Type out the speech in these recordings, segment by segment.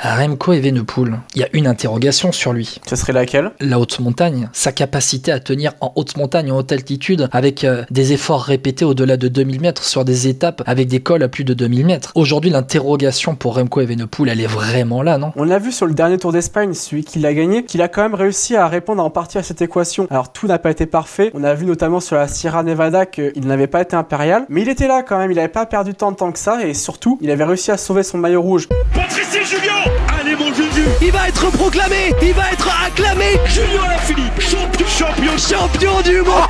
Remco Evenepoel, il y a une interrogation sur lui. Ce serait laquelle? La haute montagne, sa capacité à tenir en haute montagne, en haute altitude, avec euh, des efforts répétés au-delà de 2000 mètres sur des étapes avec des cols à plus de 2000 mètres. Aujourd'hui, l'interrogation pour Remco Evenepoel, elle est vraiment là, non? On l'a vu sur le dernier Tour d'Espagne, celui qui l'a gagné, qu'il a quand même réussi à répondre en partie à cette équation. Alors tout n'a pas été parfait. On a vu notamment sur la Sierra Nevada qu'il n'avait pas été impérial, mais il était là quand même. Il n'avait pas perdu tant de temps que ça et surtout, il avait réussi à sauver son maillot rouge. Patrice Julien Allez mon Juju. Il va être proclamé Il va être acclamé. Julien Alaphilippe Champion Champion. Champion du monde.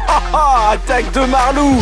Attaque de Marlou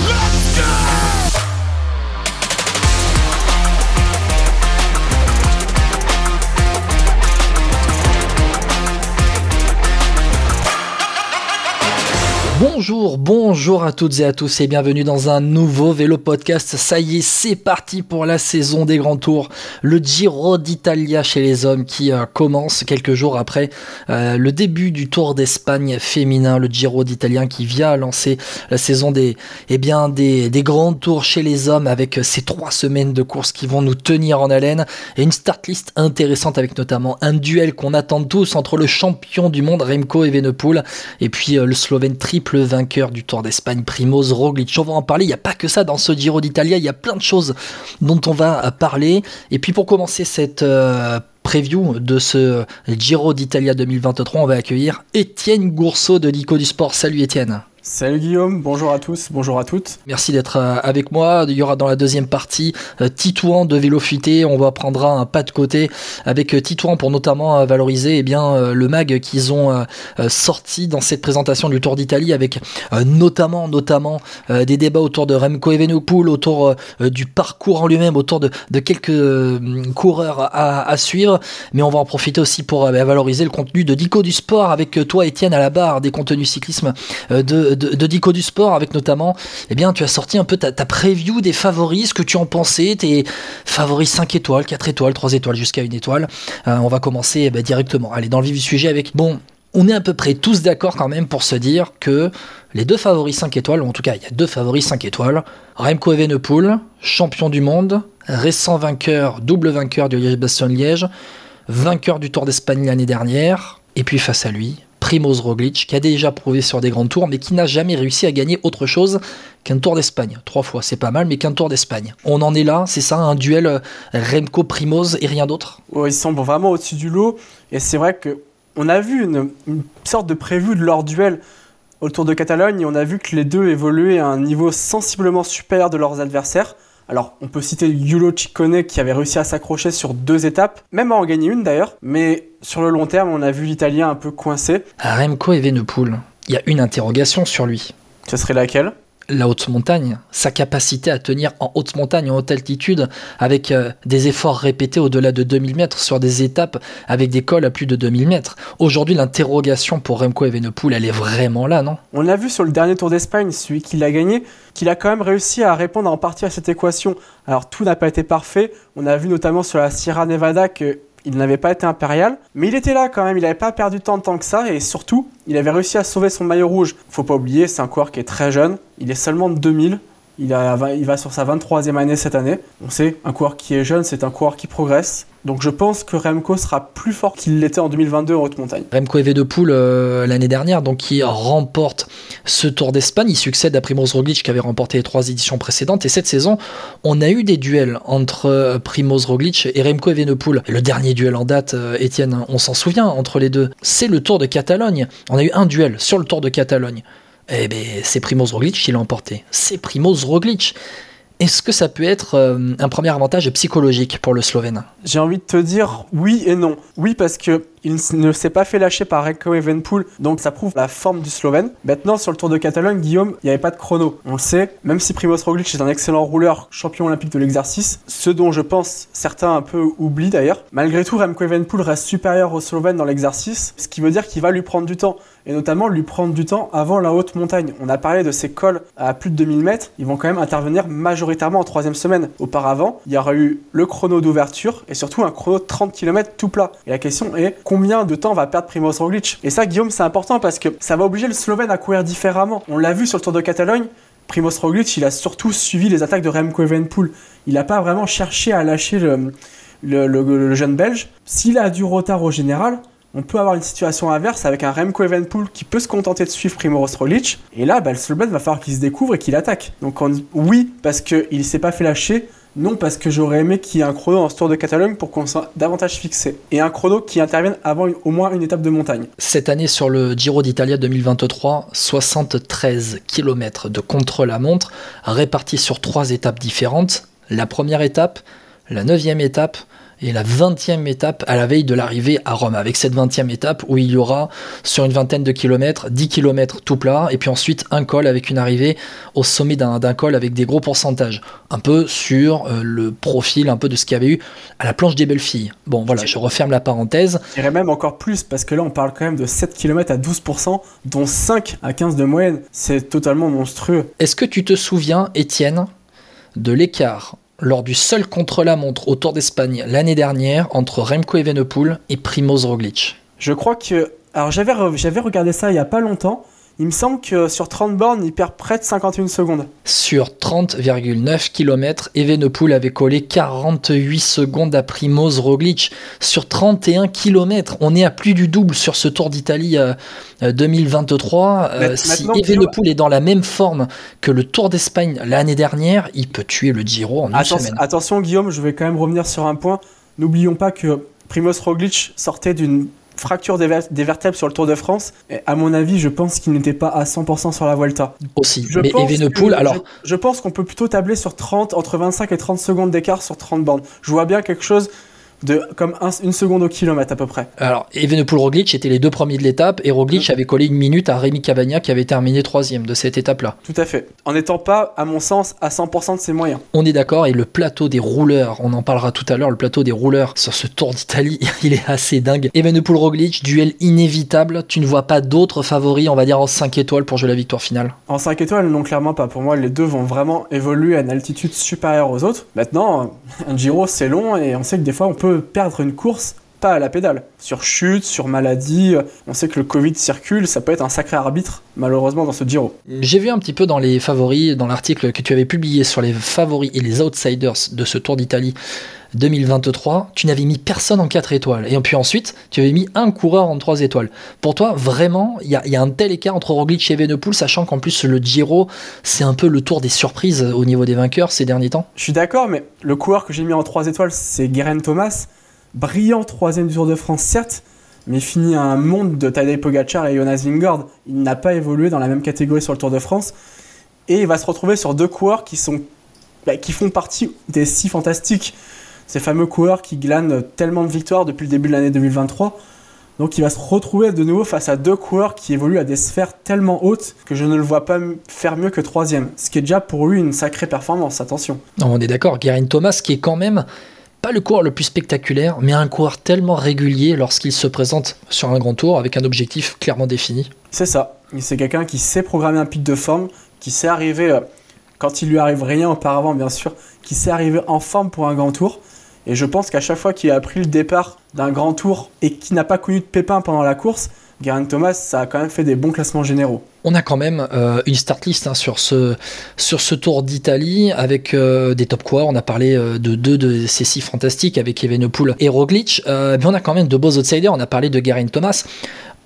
Bonjour, bonjour à toutes et à tous et bienvenue dans un nouveau vélo podcast. Ça y est, c'est parti pour la saison des grands tours. Le Giro d'Italia chez les hommes qui euh, commence quelques jours après euh, le début du Tour d'Espagne féminin. Le Giro d'Italien qui vient lancer la saison des, eh bien, des, grands tours chez les hommes avec ces trois semaines de course qui vont nous tenir en haleine et une start list intéressante avec notamment un duel qu'on attend tous entre le champion du monde Remco Evenepoel et puis euh, le Slovène triple le vainqueur du Tour d'Espagne, Primoz Roglic. On va en parler, il n'y a pas que ça dans ce Giro d'Italia, il y a plein de choses dont on va parler. Et puis pour commencer cette... Euh, preview de ce Giro d'Italia 2023, on va accueillir Étienne Gourceau de l'ICO du Sport. Salut Étienne. Salut Guillaume, bonjour à tous, bonjour à toutes. Merci d'être euh, avec moi. Il y aura dans la deuxième partie euh, Titouan de Vélo Fuité. On va prendre un pas de côté avec euh, Titouan pour notamment valoriser eh bien, le mag qu'ils ont sorti dans cette présentation du Tour d'Italie avec notamment, notamment des débats autour de Remco Evenepoel, autour du parcours en lui-même, autour de, quelques coureurs à, à, suivre. Mais on va en profiter aussi pour valoriser le contenu de Dico du Sport avec toi Étienne à la barre des contenus cyclisme de de, Dico du Sport, avec notamment, eh bien, tu as sorti un peu ta, preview des favoris, ce que tu en pensais, tes favoris 5 étoiles, 4 étoiles, 3 étoiles, jusqu'à une étoile. Euh, on va commencer eh ben, directement. Allez, dans le vif du sujet avec, bon, on est à peu près tous d'accord quand même pour se dire que les deux favoris 5 étoiles, ou en tout cas il y a deux favoris 5 étoiles, Remco Evenepoel, champion du monde, récent vainqueur, double vainqueur du Liège-Bastogne-Liège, vainqueur du Tour d'Espagne l'année dernière, et puis face à lui, Primoz Roglic, qui a déjà prouvé sur des grands tours, mais qui n'a jamais réussi à gagner autre chose qu'un Tour d'Espagne. Trois fois, c'est pas mal, mais qu'un Tour d'Espagne. On en est là, c'est ça, un duel euh, Remco-Primoz et rien d'autre? Ils semblent vraiment au-dessus du lot, et c'est vrai que on a vu une, sorte de prévu de leur duel autour de Catalogne, et on a vu que les deux évoluaient à un niveau sensiblement supérieur de leurs adversaires. Alors, on peut citer Yulo Ciccone qui avait réussi à s'accrocher sur deux étapes, même à en gagner une d'ailleurs, mais sur le long terme, on a vu l'Italien un peu coincé. Remco Evenepoel, il y a une interrogation sur lui. Ce serait laquelle? La haute montagne, sa capacité à tenir en haute montagne, en haute altitude, avec euh, des efforts répétés au-delà de 2000 mètres sur des étapes avec des cols à plus de 2000 mètres. Aujourd'hui, l'interrogation pour Remco Evenepoel, elle est vraiment là, non? On l'a vu sur le dernier Tour d'Espagne, celui qui l'a gagné, qu'il a quand même réussi à répondre en partie à cette équation. Alors tout n'a pas été parfait. On a vu notamment sur la Sierra Nevada que il n'avait pas été impérial, mais il était là quand même, il n'avait pas perdu tant de temps que ça, et surtout, il avait réussi à sauver son maillot rouge. Faut pas oublier, c'est un coureur qui est très jeune, il est seulement de 2000, il, il va sur sa 23e année cette année. On sait, un coureur qui est jeune, c'est un coureur qui progresse. Donc je pense que Remco sera plus fort qu'il l'était en 2022 en haute montagne. Remco Evenepoel euh, l'année dernière, donc qui remporte ce Tour d'Espagne, il succède à Primoz Roglic qui avait remporté les trois éditions précédentes. Et cette saison, on a eu des duels entre euh, Primoz Roglic et Remco Evenepoel. le dernier duel en date, euh, Étienne, on s'en souvient entre les deux, c'est le Tour de Catalogne. On a eu un duel sur le Tour de Catalogne. Eh bien, c'est Primoz Roglic qui l'a emporté. C'est Primoz Roglic. Est-ce que ça peut être euh, un premier avantage psychologique pour le Slovène? J'ai envie de te dire oui et non. Oui parce que il ne s'est pas fait lâcher par Remco Evenpool, donc ça prouve la forme du Slovène. Maintenant, sur le Tour de Catalogne, Guillaume, il n'y avait pas de chrono. On le sait, même si Primoz Roglic est un excellent rouleur, champion olympique de l'exercice, ce dont je pense certains un peu oublient d'ailleurs, malgré tout, Remco Evenpool reste supérieur au Slovène dans l'exercice, ce qui veut dire qu'il va lui prendre du temps et notamment lui prendre du temps avant la haute montagne. On a parlé de ces cols à plus de 2000 mètres, ils vont quand même intervenir majoritairement en troisième semaine. Auparavant, il y aura eu le chrono d'ouverture et surtout un chrono de 30 km tout plat. Et la question est combien de temps va perdre Primoz Roglic? Et ça, Guillaume, c'est important parce que ça va obliger le Slovène à courir différemment. On l'a vu sur le Tour de Catalogne, Primoz Roglic, il a surtout suivi les attaques de Remco Evenepoel. Il n'a pas vraiment cherché à lâcher le- le jeune belge. S'il a du retard au général, on peut avoir une situation inverse avec un Remco Evenepoel qui peut se contenter de suivre Primoz Roglic. Et là, bah, le va falloir qu'il se découvre et qu'il attaque. Donc on dit oui parce qu'il s'est pas fait lâcher. Non, parce que j'aurais aimé qu'il y ait un chrono dans ce Tour de Catalogne pour qu'on soit davantage fixé. Et un chrono qui intervienne avant au moins une étape de montagne. Cette année sur le Giro d'Italia 2023, 73 km de contre-la-montre répartis sur trois étapes différentes. La première étape, la neuvième étape et la vingtième étape à la veille de l'arrivée à Rome. Avec cette vingtième étape où il y aura sur une vingtaine de kilomètres, 10 kilomètres tout plat et puis ensuite un col avec une arrivée au sommet d'un col avec des gros pourcentages. Un peu sur euh, le profil un peu de ce qu'il y avait eu à la planche des belles filles. Bon voilà, je referme la parenthèse. Je dirais même encore plus, parce que là on parle quand même de 7 km à 12%, dont 5 à 15 de moyenne. C'est totalement monstrueux. Est-ce que tu te souviens, Étienne, de l'écart lors du seul contre-la-montre au Tour d'Espagne l'année dernière entre Remco Evenepoel et Primoz Roglic Je crois que. Alors j'avais j'avais regardé ça il y a pas longtemps. Il me semble que sur 30 bornes, il perd près de 51 secondes. Sur 30,9 km, Evenepoel avait collé 48 secondes à Primoz Roglic. Sur 31 km, on est à plus du double sur ce Tour d'Italie euh, euh, 2023. Euh, Mais- si Evenepoel est dans la même forme que le Tour d'Espagne l'année dernière, il peut tuer le Giro en une semaine. attention Guillaume, je vais quand même revenir sur un point. N'oublions pas que Primoz Roglic sortait d'une fracture des, ver- des vertèbres sur le Tour de France. Et à mon avis, je pense qu'il n'était pas à 100% sur la Volta. Aussi. Je Mais Evenepoel, alors... Je, je pense qu'on peut plutôt tabler sur 30, entre 25 et 30 secondes d'écart sur 30 bornes. Je vois bien quelque chose de comme un- une seconde au kilomètre à peu près. Alors, Evenepoel Roglic étaient les deux premiers de l'étape et Roglic avait collé une minute à Rémi Cavagna qui avait terminé troisième de cette étape-là. Tout à fait. En n'étant pas, à mon sens, à 100% de ses moyens. On est d'accord et le plateau des rouleurs, on en parlera tout à l'heure, le plateau des rouleurs sur ce Tour d'Italie, il est assez dingue. Evenepoel Roglic, duel inévitable, tu ne vois pas d'autres favoris, on va dire en 5 étoiles pour jouer la victoire finale. En 5 étoiles, non, clairement pas. Pour moi, les deux vont vraiment évoluer à une altitude supérieure aux autres. Maintenant, un Giro, c'est long et on sait que des fois, on peut perdre une course pas à la pédale. Sur chute, sur maladie, on sait que le Covid circule, ça peut être un sacré arbitre, malheureusement, dans ce Giro. J'ai vu un petit peu dans les favoris, dans l'article que tu avais publié sur les favoris et les outsiders de ce Tour d'Italie 2023, tu n'avais mis personne en 4 étoiles. Et puis ensuite, tu avais mis un coureur en 3 étoiles. Pour toi, vraiment, il y, a- il y a un tel écart entre Roglic et Evenepoel, sachant qu'en plus le Giro, c'est un peu le tour des surprises au niveau des vainqueurs ces derniers temps? Je suis d'accord, mais le coureur que j'ai mis en 3 étoiles, c'est Guerin Thomas. Brillant troisième du Tour de France, certes, mais finit à un monde de Tadej Pogacar et Jonas Vingegaard. Il n'a pas évolué dans la même catégorie sur le Tour de France. Et il va se retrouver sur deux coureurs qui, bah, font partie des six fantastiques. Ces fameux coureurs qui glanent tellement de victoires depuis le début de l'année 2023. Donc il va se retrouver de nouveau face à deux coureurs qui évoluent à des sphères tellement hautes que je ne le vois pas faire mieux que troisième. Ce qui est déjà pour lui une sacrée performance, attention. Non, on est d'accord, Guerin Thomas qui est quand même pas le coureur le plus spectaculaire, mais un coureur tellement régulier lorsqu'il se présente sur un grand tour avec un objectif clairement défini. C'est ça. C'est quelqu'un qui sait programmer un pic de forme, qui sait arriver, euh, quand il lui arrive rien auparavant, bien sûr, qui sait arriver en forme pour un grand tour. Et je pense qu'à chaque fois qu'il a pris le départ d'un grand tour et qui n'a pas connu de pépin pendant la course, Geraint Thomas, ça a quand même fait des bons classements généraux. On a quand même euh, une start list hein, sur, ce, sur ce tour d'Italie avec euh, des top coureurs. On a parlé euh, de deux de ces six fantastiques avec Evenepoel et Roglic. Mais on a quand même de beaux outsiders. On a parlé de Geraint Thomas.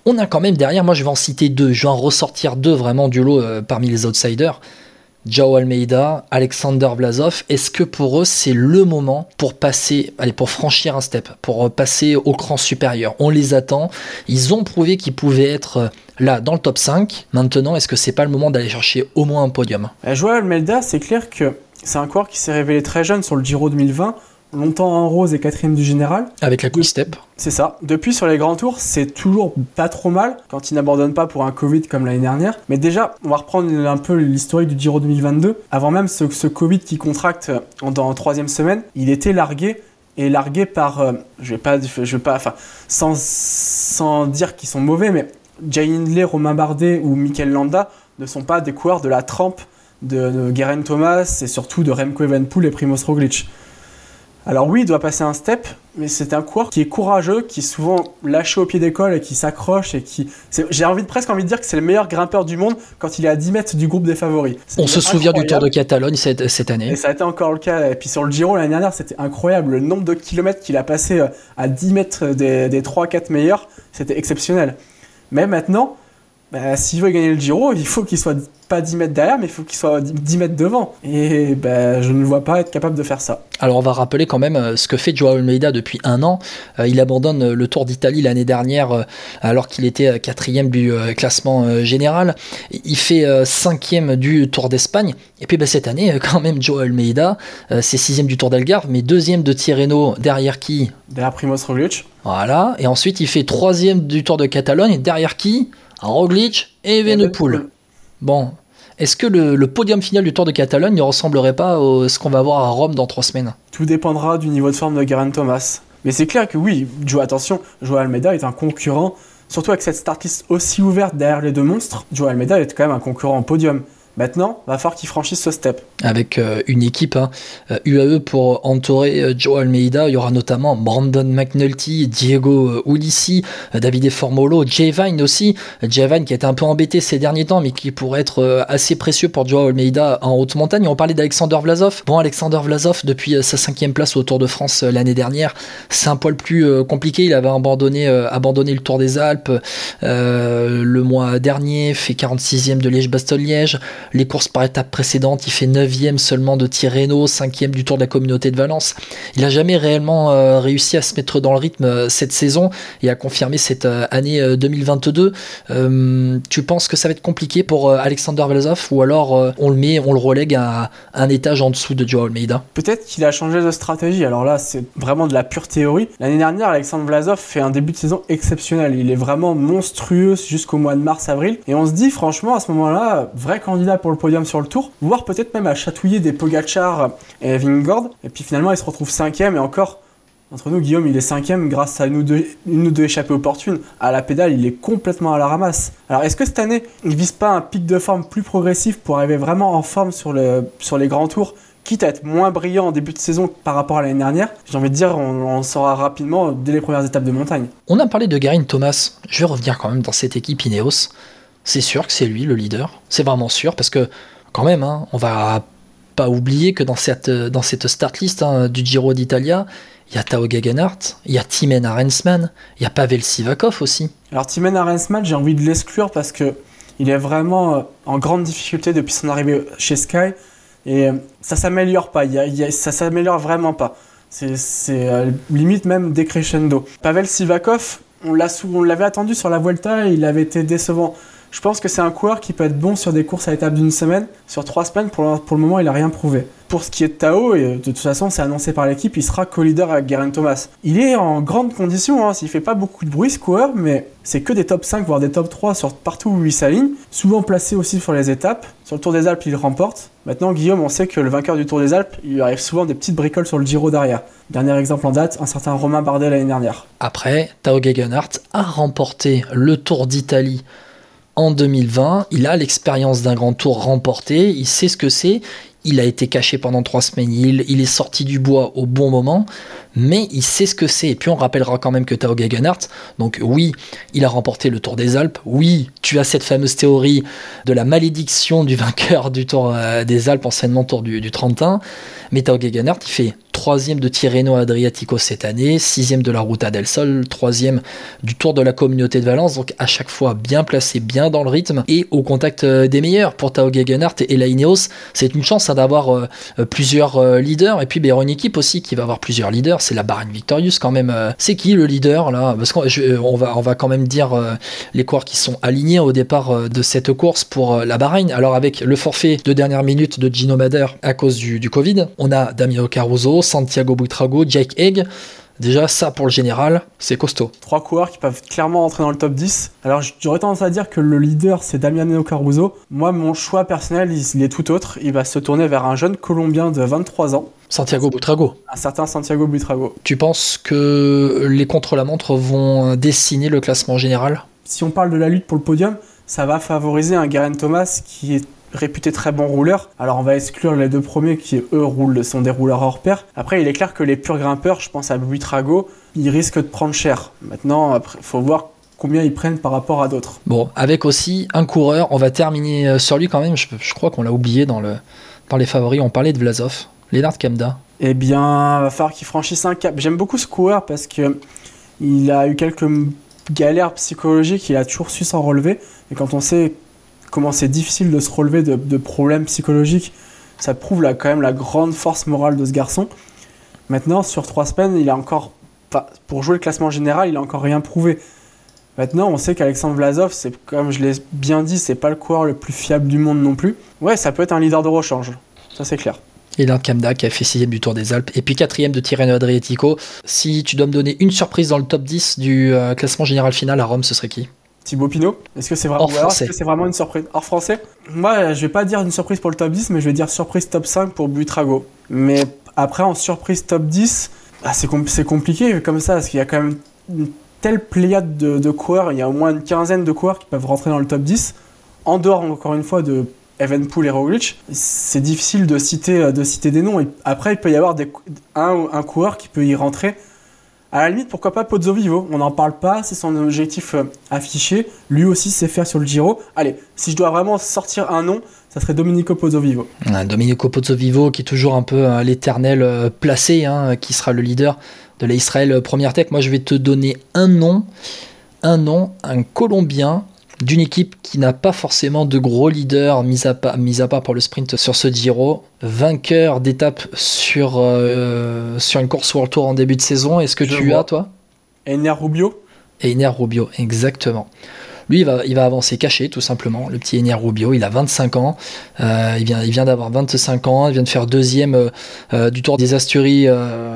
On a quand même derrière, moi je vais en citer deux. Je vais en ressortir deux vraiment du lot parmi les outsiders. Joao Almeida, Alexander Vlasov, est-ce que pour eux c'est le moment pour passer, allez, pour franchir un step, pour passer au cran supérieur? On les attend, ils ont prouvé qu'ils pouvaient être euh, là dans le top 5. Maintenant, est-ce que c'est pas le moment d'aller chercher au moins un podium? Euh, Joao Almeida, c'est clair que c'est un coureur qui s'est révélé très jeune sur le Giro 2020, longtemps en rose et quatrième du général. Avec la quick step C'est ça. Depuis, sur les grands tours, c'est toujours pas trop mal quand il n'abandonne pas pour un Covid comme l'année dernière. Mais déjà, on va reprendre un peu l'historique du Giro 2022. Avant même ce, ce Covid qui contracte en, dans la troisième semaine, il était largué et largué par, euh, je vais pas, je vais pas, enfin, sans, sans dire qu'ils sont mauvais, mais Jay Hindley, Romain Bardet ou Mikel Landa ne sont pas des coureurs de la trempe de, de Geraint Thomas et surtout de Remco Evenepoel et Primoz Roglic. Alors oui, il doit passer un step, mais c'est un coureur qui est courageux, qui est souvent lâché au pied d'école et qui s'accroche et qui... J'ai envie de, presque envie de dire que c'est le meilleur grimpeur du monde quand il est à 10 mètres du groupe des favoris. On se souvient du Tour de Catalogne cette, cette, année. Et ça a été encore le cas. Et puis sur le Giro l'année dernière, c'était incroyable. Le nombre de kilomètres qu'il a passé euh, à 10 mètres des, des 3-4 meilleurs, c'était exceptionnel. Mais maintenant, bah, s'il veut gagner le Giro, il faut qu'il soit pas 10 mètres derrière, mais il faut qu'il soit 10 mètres devant. Et ben, je ne vois pas être capable de faire ça. Alors on va rappeler quand même euh, ce que fait Joao Almeida depuis un an. Euh, il abandonne le Tour d'Italie l'année dernière euh, alors qu'il était quatrième du classement général. Il fait cinquième du Tour d'Espagne. Et puis ben, cette année, quand même, Joao Almeida, c'est sixième du Tour d'Algarve, mais deuxième de Tirreno, derrière qui? Derrière Primoz Roglic. Voilà. Et ensuite, il fait troisième du Tour de Catalogne, derrière qui? Roglic et Evenepoel. Bon, est-ce que le, podium final du Tour de Catalogne ne ressemblerait pas à ce qu'on va voir à Rome dans trois semaines? Tout dépendra du niveau de forme de Geraint Thomas. Mais c'est clair que oui, Joe, attention, Joe Almeida est un concurrent, surtout avec cette startlist aussi ouverte derrière les deux monstres. Joe Almeida est quand même un concurrent en podium. Maintenant, va falloir qu'il franchisse ce step. Avec euh, une équipe hein, UAE euh, pour entourer euh, Joe Almeida, il y aura notamment Brandon McNulty, Diego Ulissi, Davide Formolo, Jay Vine aussi. Jay Vine qui a été un peu embêté ces derniers temps, mais qui pourrait être assez précieux pour Joe Almeida en haute montagne. On parlait d'Alexander Vlasov. Bon, Alexander Vlasov, depuis sa cinquième place au Tour de France l'année dernière, c'est un poil plus compliqué. Il avait abandonné, abandonné le Tour des Alpes le mois dernier, fait 46e de Liège-Bastogne-Liège. Les courses par étapes précédentes, il fait 9e seulement de Tirreno, 5e du Tour de la Communauté de Valence. Il n'a jamais réellement euh, réussi à se mettre dans le rythme euh, cette saison et à confirmer cette euh, année 2022. tu penses que ça va être compliqué pour Alexander Vlasov ou alors on le met, on le relègue à un étage en dessous de Joao Almeida? Peut-être qu'il a changé de stratégie. Alors là, c'est vraiment de la pure théorie. L'année dernière, Alexander Vlasov fait un début de saison exceptionnel. Il est vraiment monstrueux jusqu'au mois de mars-avril. Et on se dit, franchement, à ce moment-là, vrai candidat pour le podium sur le tour, voire peut-être même à chatouiller des Pogachar et Vingord. Et puis finalement, il se retrouve cinquième et encore. Entre nous, Guillaume, il est cinquième grâce à une ou, deux, échappées opportunes. À la pédale, il est complètement à la ramasse. Alors, est-ce que cette année, il vise pas un pic de forme plus progressif pour arriver vraiment en forme sur les grands tours quitte à être moins brillant en début de saison par rapport à l'année dernière, j'ai envie de dire, on, on saura rapidement dès les premières étapes de montagne. On a parlé de Garin Thomas. Je vais revenir quand même dans cette équipe Ineos c'est sûr que c'est lui le leader. C'est vraiment sûr parce que quand même, hein, on va pas oublier que dans cette, dans cette start list hein, du Giro d'Italia, il y a Tao Gegenhardt, il y a Timen Arensman, il y a Pavel Sivakov aussi. Alors Timen Arensman, j'ai envie de l'exclure parce que il est vraiment euh, en grande difficulté depuis son arrivée chez Sky et euh, ça s'améliore pas, il ça s'améliore vraiment pas. C'est euh, limite même décrescendo. Pavel Sivakov, on l'avait attendu sur la Vuelta il avait été décevant. Je pense que c'est un coureur qui peut être bon sur des courses à l'étape d'une semaine. Sur trois semaines, pour le, moment, il n'a rien prouvé. Pour ce qui est de Tao, et de toute façon, c'est annoncé par l'équipe, il sera co-leader avec Geraint Thomas. Il est en grande condition, hein, s'il fait pas beaucoup de bruit ce coureur, mais c'est que des top 5, voire des top 3 sur partout où il s'aligne. Souvent placé aussi sur les étapes. Sur le Tour des Alpes, il remporte. Maintenant, Guillaume, on sait que le vainqueur du Tour des Alpes, il arrive souvent des petites bricoles sur le Giro derrière. Dernier exemple en date, un certain Romain Bardet l'année dernière. Après, Tao Gegenhardt a remporté le Tour d'Italie en 2020. Il a l'expérience d'un grand tour remporté, il sait ce que c'est. Il a été caché pendant trois semaines, il, il, est sorti du bois au bon moment, mais il sait ce que c'est. Et puis on rappellera quand même que Tao Gegenhardt, donc oui, il a remporté le Tour des Alpes, oui, tu as cette fameuse théorie de la malédiction du vainqueur du Tour euh, des Alpes, anciennement Tour du, du Trentin, mais Tao Gegenhardt, il fait troisième de Tirreno Adriatico cette année, sixième de la Ruta del Sol, troisième du Tour de la Communauté de Valence, donc à chaque fois bien placé, bien dans le rythme et au contact euh, des meilleurs. Pour Tao Gegenhardt et la Ineos, c'est une chance hein, d'avoir euh, plusieurs leaders et puis une équipe aussi qui va avoir plusieurs leaders. C'est la Bahrain Victorious quand même. C'est qui le leader là? Parce qu'on va, on va quand même dire les coureurs qui sont alignés au départ de cette course pour la Bahreïn. Alors avec le forfait de dernière minute de Gino Mader à cause du, du Covid, on a Damien Caruso, Santiago Buitrago, Jake Egg. Déjà, ça pour le général, c'est costaud. Trois coureurs qui peuvent clairement entrer dans le top 10. Alors, j'aurais tendance à dire que le leader, c'est Damiano Caruso. Moi, mon choix personnel, il est tout autre. Il va se tourner vers un jeune Colombien de 23 ans. Santiago Buitrago. Un certain Santiago Buitrago. Tu penses que les contre-la-montre vont dessiner le classement général? Si on parle de la lutte pour le podium, ça va favoriser un Garen Thomas qui est réputés très bons rouleurs. Alors on va exclure les deux premiers qui eux roulent, sont des rouleurs hors pair. Après il est clair que les purs grimpeurs, je pense à Buitrago, ils risquent de prendre cher. Maintenant, il faut voir combien ils prennent par rapport à d'autres. Bon, avec aussi un coureur, on va terminer euh, sur lui quand même, je, crois qu'on l'a oublié dans, le, dans les favoris, on parlait de Vlasov, Lennart Kamda. Eh bien, il va falloir qu'il franchisse un cap. J'aime beaucoup ce coureur parce que il a eu quelques galères psychologiques, il a toujours su s'en relever. Et quand on sait comment c'est difficile de se relever de, problèmes psychologiques, ça prouve quand même la grande force morale de ce garçon. Maintenant, sur trois semaines, il a encore, pour jouer le classement général, il a encore rien prouvé. Maintenant, on sait qu'Alexandre Vlasov, c'est comme je l'ai bien dit, c'est pas le coureur le plus fiable du monde non plus. Ouais, ça peut être un leader de rechange, ça c'est clair. Et Kamda qui a fait 6 du Tour des Alpes et puis 4 de Tirreno Adriatico. Si tu dois me donner une surprise dans le top 10 du euh, classement général final à Rome, ce serait qui? Thibaut Pinot Est-ce que c'est vraiment, -ce vraiment une surprise hors français? Moi, je vais pas dire une surprise pour le top 10, mais je vais dire surprise top 5 pour Buitrago. Mais après, en surprise top 10, ah, c'est compliqué comme ça, parce qu'il y a quand même une telle pléiade de, coureurs, il y a au moins une quinzaine de coureurs qui peuvent rentrer dans le top 10. En dehors, encore une fois, de Evenpool et Roglic, c'est difficile de citer, de citer des noms. Et après, il peut y avoir des, un, un coureur qui peut y rentrer à la limite, pourquoi pas Pozzovivo On n'en parle pas, c'est son objectif euh, affiché. Lui aussi sait faire sur le Giro. Allez, si je dois vraiment sortir un nom, ça serait Domenico Pozzovivo. Domenico Pozzovivo qui est toujours un peu à l'éternel euh, placé, hein, qui sera le leader de l'Israël Première Tech. Moi, je vais te donner un nom, un nom, un Colombien d'une équipe qui n'a pas forcément de gros leaders, mis à, part, mis à part pour le sprint sur ce Giro, vainqueur d'étape sur, euh, sur une course World Tour en début de saison. Est-ce que tu as, toi? Ener Rubio? Ener Rubio, exactement. Lui, il va, il va avancer caché, tout simplement. Le petit Ener Rubio, il a 25 ans. Euh, il vient, il vient d'avoir 25 ans. Il vient de faire deuxième euh, du Tour des Asturies,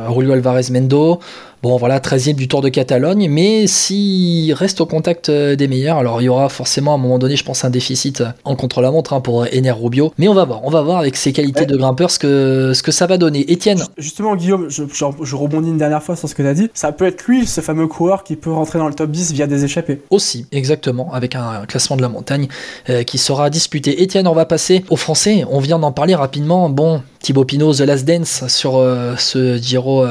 Julio Alvarez Mendo. Bon, voilà, 13e du Tour de Catalogne, mais s'il reste au contact euh, des meilleurs, alors il y aura forcément à un moment donné, je pense, un déficit euh, en contre-la-montre hein, pour Ener Rubio. Mais on va voir, on va voir avec ses qualités de grimpeur ce que, ce que ça va donner. Étienne Justement, Guillaume, je, je, rebondis une dernière fois sur ce que tu as dit. Ça peut être lui, ce fameux coureur qui peut rentrer dans le top 10 via des échappées. Aussi, exactement, avec un classement de la montagne euh, qui sera disputé. Étienne, on va passer aux Français. On vient d'en parler rapidement. Bon, Thibaut Pinot, The Last Dance sur ce Giro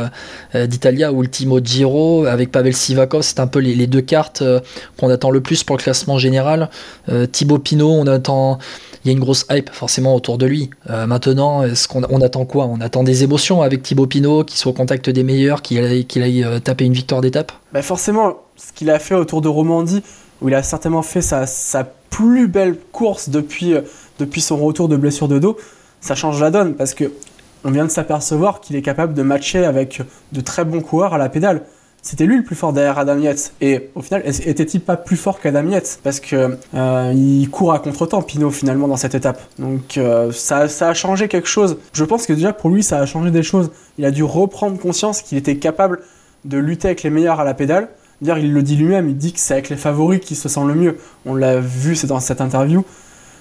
d'Italia où le Ultimo Giro avec Pavel Sivakov, c'est un peu les, deux cartes euh, qu'on attend le plus pour le classement général. Euh, Thibaut Pinot, on attend, il y a une grosse hype forcément autour de lui. Euh, maintenant, est-ce qu'on on attend quoi? On attend des émotions avec Thibaut Pinot, qui soit au contact des meilleurs, qu'il aille, taper une victoire d'étape? Bah Forcément, ce qu'il a fait autour de Romandie, où il a certainement fait sa, plus belle course depuis, depuis son retour de blessure de dos, ça change la donne parce que on vient de s'apercevoir qu'il est capable de matcher avec de très bons coureurs à la pédale. C'était lui le plus fort derrière Adam Yates. Et au final, était-il pas plus fort qu'Adam Yates? Parce que euh, il court à contre-temps, Pinot, finalement, dans cette étape. Donc euh, ça, ça, a changé quelque chose. Je pense que déjà, pour lui, ça a changé des choses. Il a dû reprendre conscience qu'il était capable de lutter avec les meilleurs à la pédale. D'ailleurs, il le dit lui-même, il dit que c'est avec les favoris qu'il se sent le mieux. On l'a vu, c'est dans cette interview.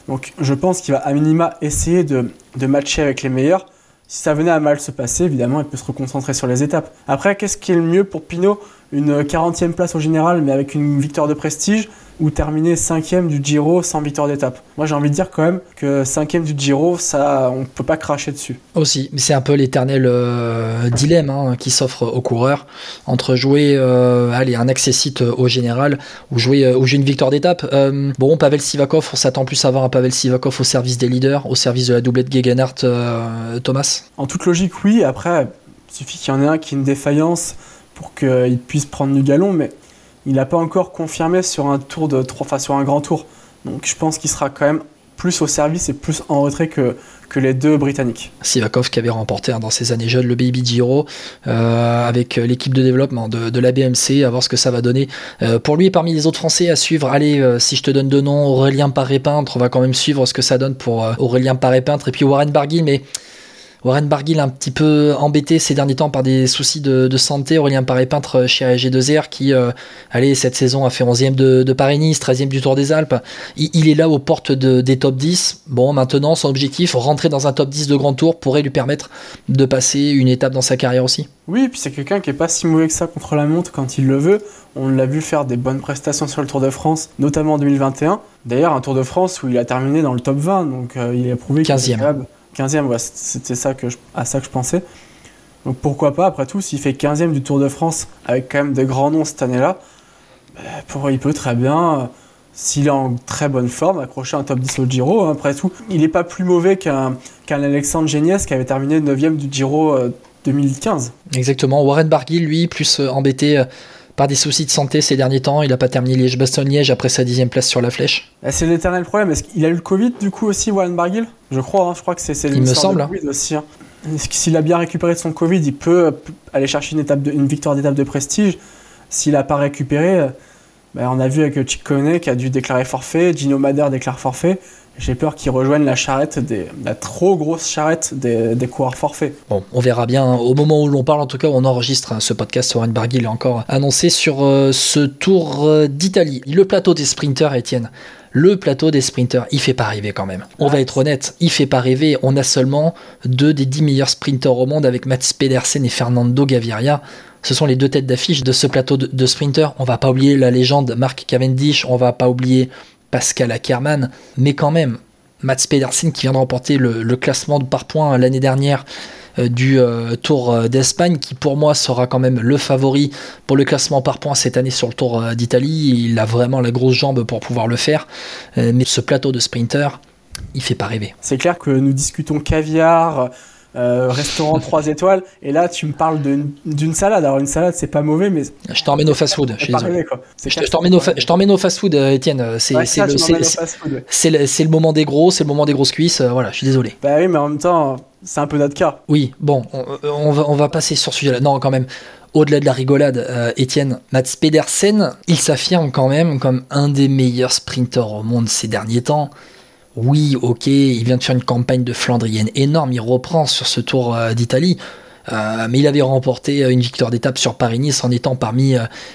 Donc je pense qu'il va à minima essayer de, matcher avec les meilleurs. Si ça venait à mal se passer, évidemment, il peut se reconcentrer sur les étapes. Après, qu'est-ce qui est le mieux pour Pinot? Une 40e place au général, mais avec une victoire de prestige ou terminer 5 du Giro sans victoire d'étape. Moi j'ai envie de dire quand même que 5 du Giro, ça on peut pas cracher dessus. Aussi, mais c'est un peu l'éternel euh, dilemme hein, qui s'offre aux coureurs entre jouer euh, allez, un accessite au général ou jouer, euh, ou jouer une victoire d'étape. bon, Pavel Sivakov, on s'attend plus à avoir un Pavel Sivakov au service des leaders, au service de la doublette Gegenhardt Thomas? En toute logique, oui. Après, il suffit qu'il y en ait un qui ait une défaillance pour qu'il puisse prendre du galon, mais il n'a pas encore confirmé sur un tour de enfin sur un grand tour. Donc je pense qu'il sera quand même plus au service et plus en retrait que, les deux Britanniques. Sivakov qui avait remporté hein, dans ses années jeunes le Baby Giro euh, avec l'équipe de développement de, la BMC, à voir ce que ça va donner. Euh, pour lui et parmi les autres Français à suivre, allez, euh, si je te donne deux noms, Aurélien Paré-Peintre, on va quand même suivre ce que ça donne pour Aurélien Paré-Peintre et puis Warren Barguil, mais Warren Barguil un petit peu embêté ces derniers temps par des soucis de, santé. Aurélien Paré-Peintre chez AG2R qui, euh, allez, cette saison a fait 11e de, Paris-Nice, 13e du Tour des Alpes. Il, est là aux portes des top 10. Bon, maintenant, son objectif, rentrer dans un top 10 de Grand Tour pourrait lui permettre de passer une étape dans sa carrière aussi. Oui, et puis c'est quelqu'un qui est pas si mauvais que ça contre la montre quand il le veut. On l'a vu faire des bonnes prestations sur le Tour de France, notamment en 2021. D'ailleurs, un Tour de France où il a terminé dans le top 20, donc euh, il a prouvé 15e. 15e, ouais, c'était ça que à ça que je pensais. Donc pourquoi pas, après tout, s'il fait 15e du Tour de France avec quand même des grands noms cette année-là, bah, il peut très bien, euh, s'il est en très bonne forme, accrocher un top 10 au Giro. Hein, après tout, il n'est pas plus mauvais qu'un Alexandre Géniès qui avait terminé 9e du Giro 2015. Euh, Exactement. Warren Barguil, lui, plus euh, embêté par des soucis de santé ces derniers temps. Il n'a pas terminé Liège-Bastogne-Liège après sa dixième place sur la flèche. Eh, c'est l'éternel problème. Est-ce qu'il a eu le Covid du coup aussi, Warren Barguil? Je crois. Hein. je crois que c'est Il me semble. aussi. Hein. S'il a bien récupéré de son Covid, il peut aller chercher une, étape de, une victoire d'étape de prestige? S'il n'a pas récupéré, euh, ben, on a vu avec Chick qui a dû déclarer forfait, Gino Mader déclare forfait. J'ai peur qu'il rejoigne la charrette des, la trop grosse charrette des, des coureurs forfaits. Bon, on verra bien. Hein. Au moment où l'on parle, en tout cas, on enregistre hein, ce podcast. Warren Barguil est encore annoncé sur euh, ce Tour euh, d'Italie. Le plateau des sprinters, Étienne. Le plateau des sprinters, il fait pas rêver quand même. On va être honnête, il fait pas rêver. On a seulement deux des dix meilleurs sprinters au monde avec Mats Pedersen et Fernando Gaviria. Ce sont les deux têtes d'affiche de ce plateau de, de sprinters. On va pas oublier la légende Mark Cavendish, on va pas oublier Pascal Ackermann, mais quand même, Mats Pedersen qui vient de remporter le, classement par points l'année dernière euh, du euh, Tour euh, d'Espagne, qui pour moi sera quand même le favori pour le classement par points cette année sur le Tour d'Italie. Il a vraiment la grosse jambe pour pouvoir le faire, mais ce plateau de sprinter, il fait pas rêver. C'est clair que nous discutons caviar, euh, restaurant 3 étoiles, et là tu me parles d'une salade. Alors une salade c'est pas mauvais, mais. Je t'emmène au fast food, je suis désolé. Je t'emmène au, fast food, Étienne. C'est le, moment des gros, c'est le moment des grosses cuisses. Euh, voilà, je suis désolé. Bah oui, mais en même temps, c'est un peu notre cas. Oui, bon, on, va, on va passer sur ce sujet-là. Non, quand même. Au-delà de la rigolade, euh, Étienne Mats Pedersen, il s'affirme quand même comme un des meilleurs sprinteurs au monde ces derniers temps oui, ok, il vient de faire une campagne de Flandrienne énorme, il reprend sur ce Tour euh, d'Italie. Euh, mais il avait remporté euh, une victoire d'étape sur Paris-Nice en étant parmi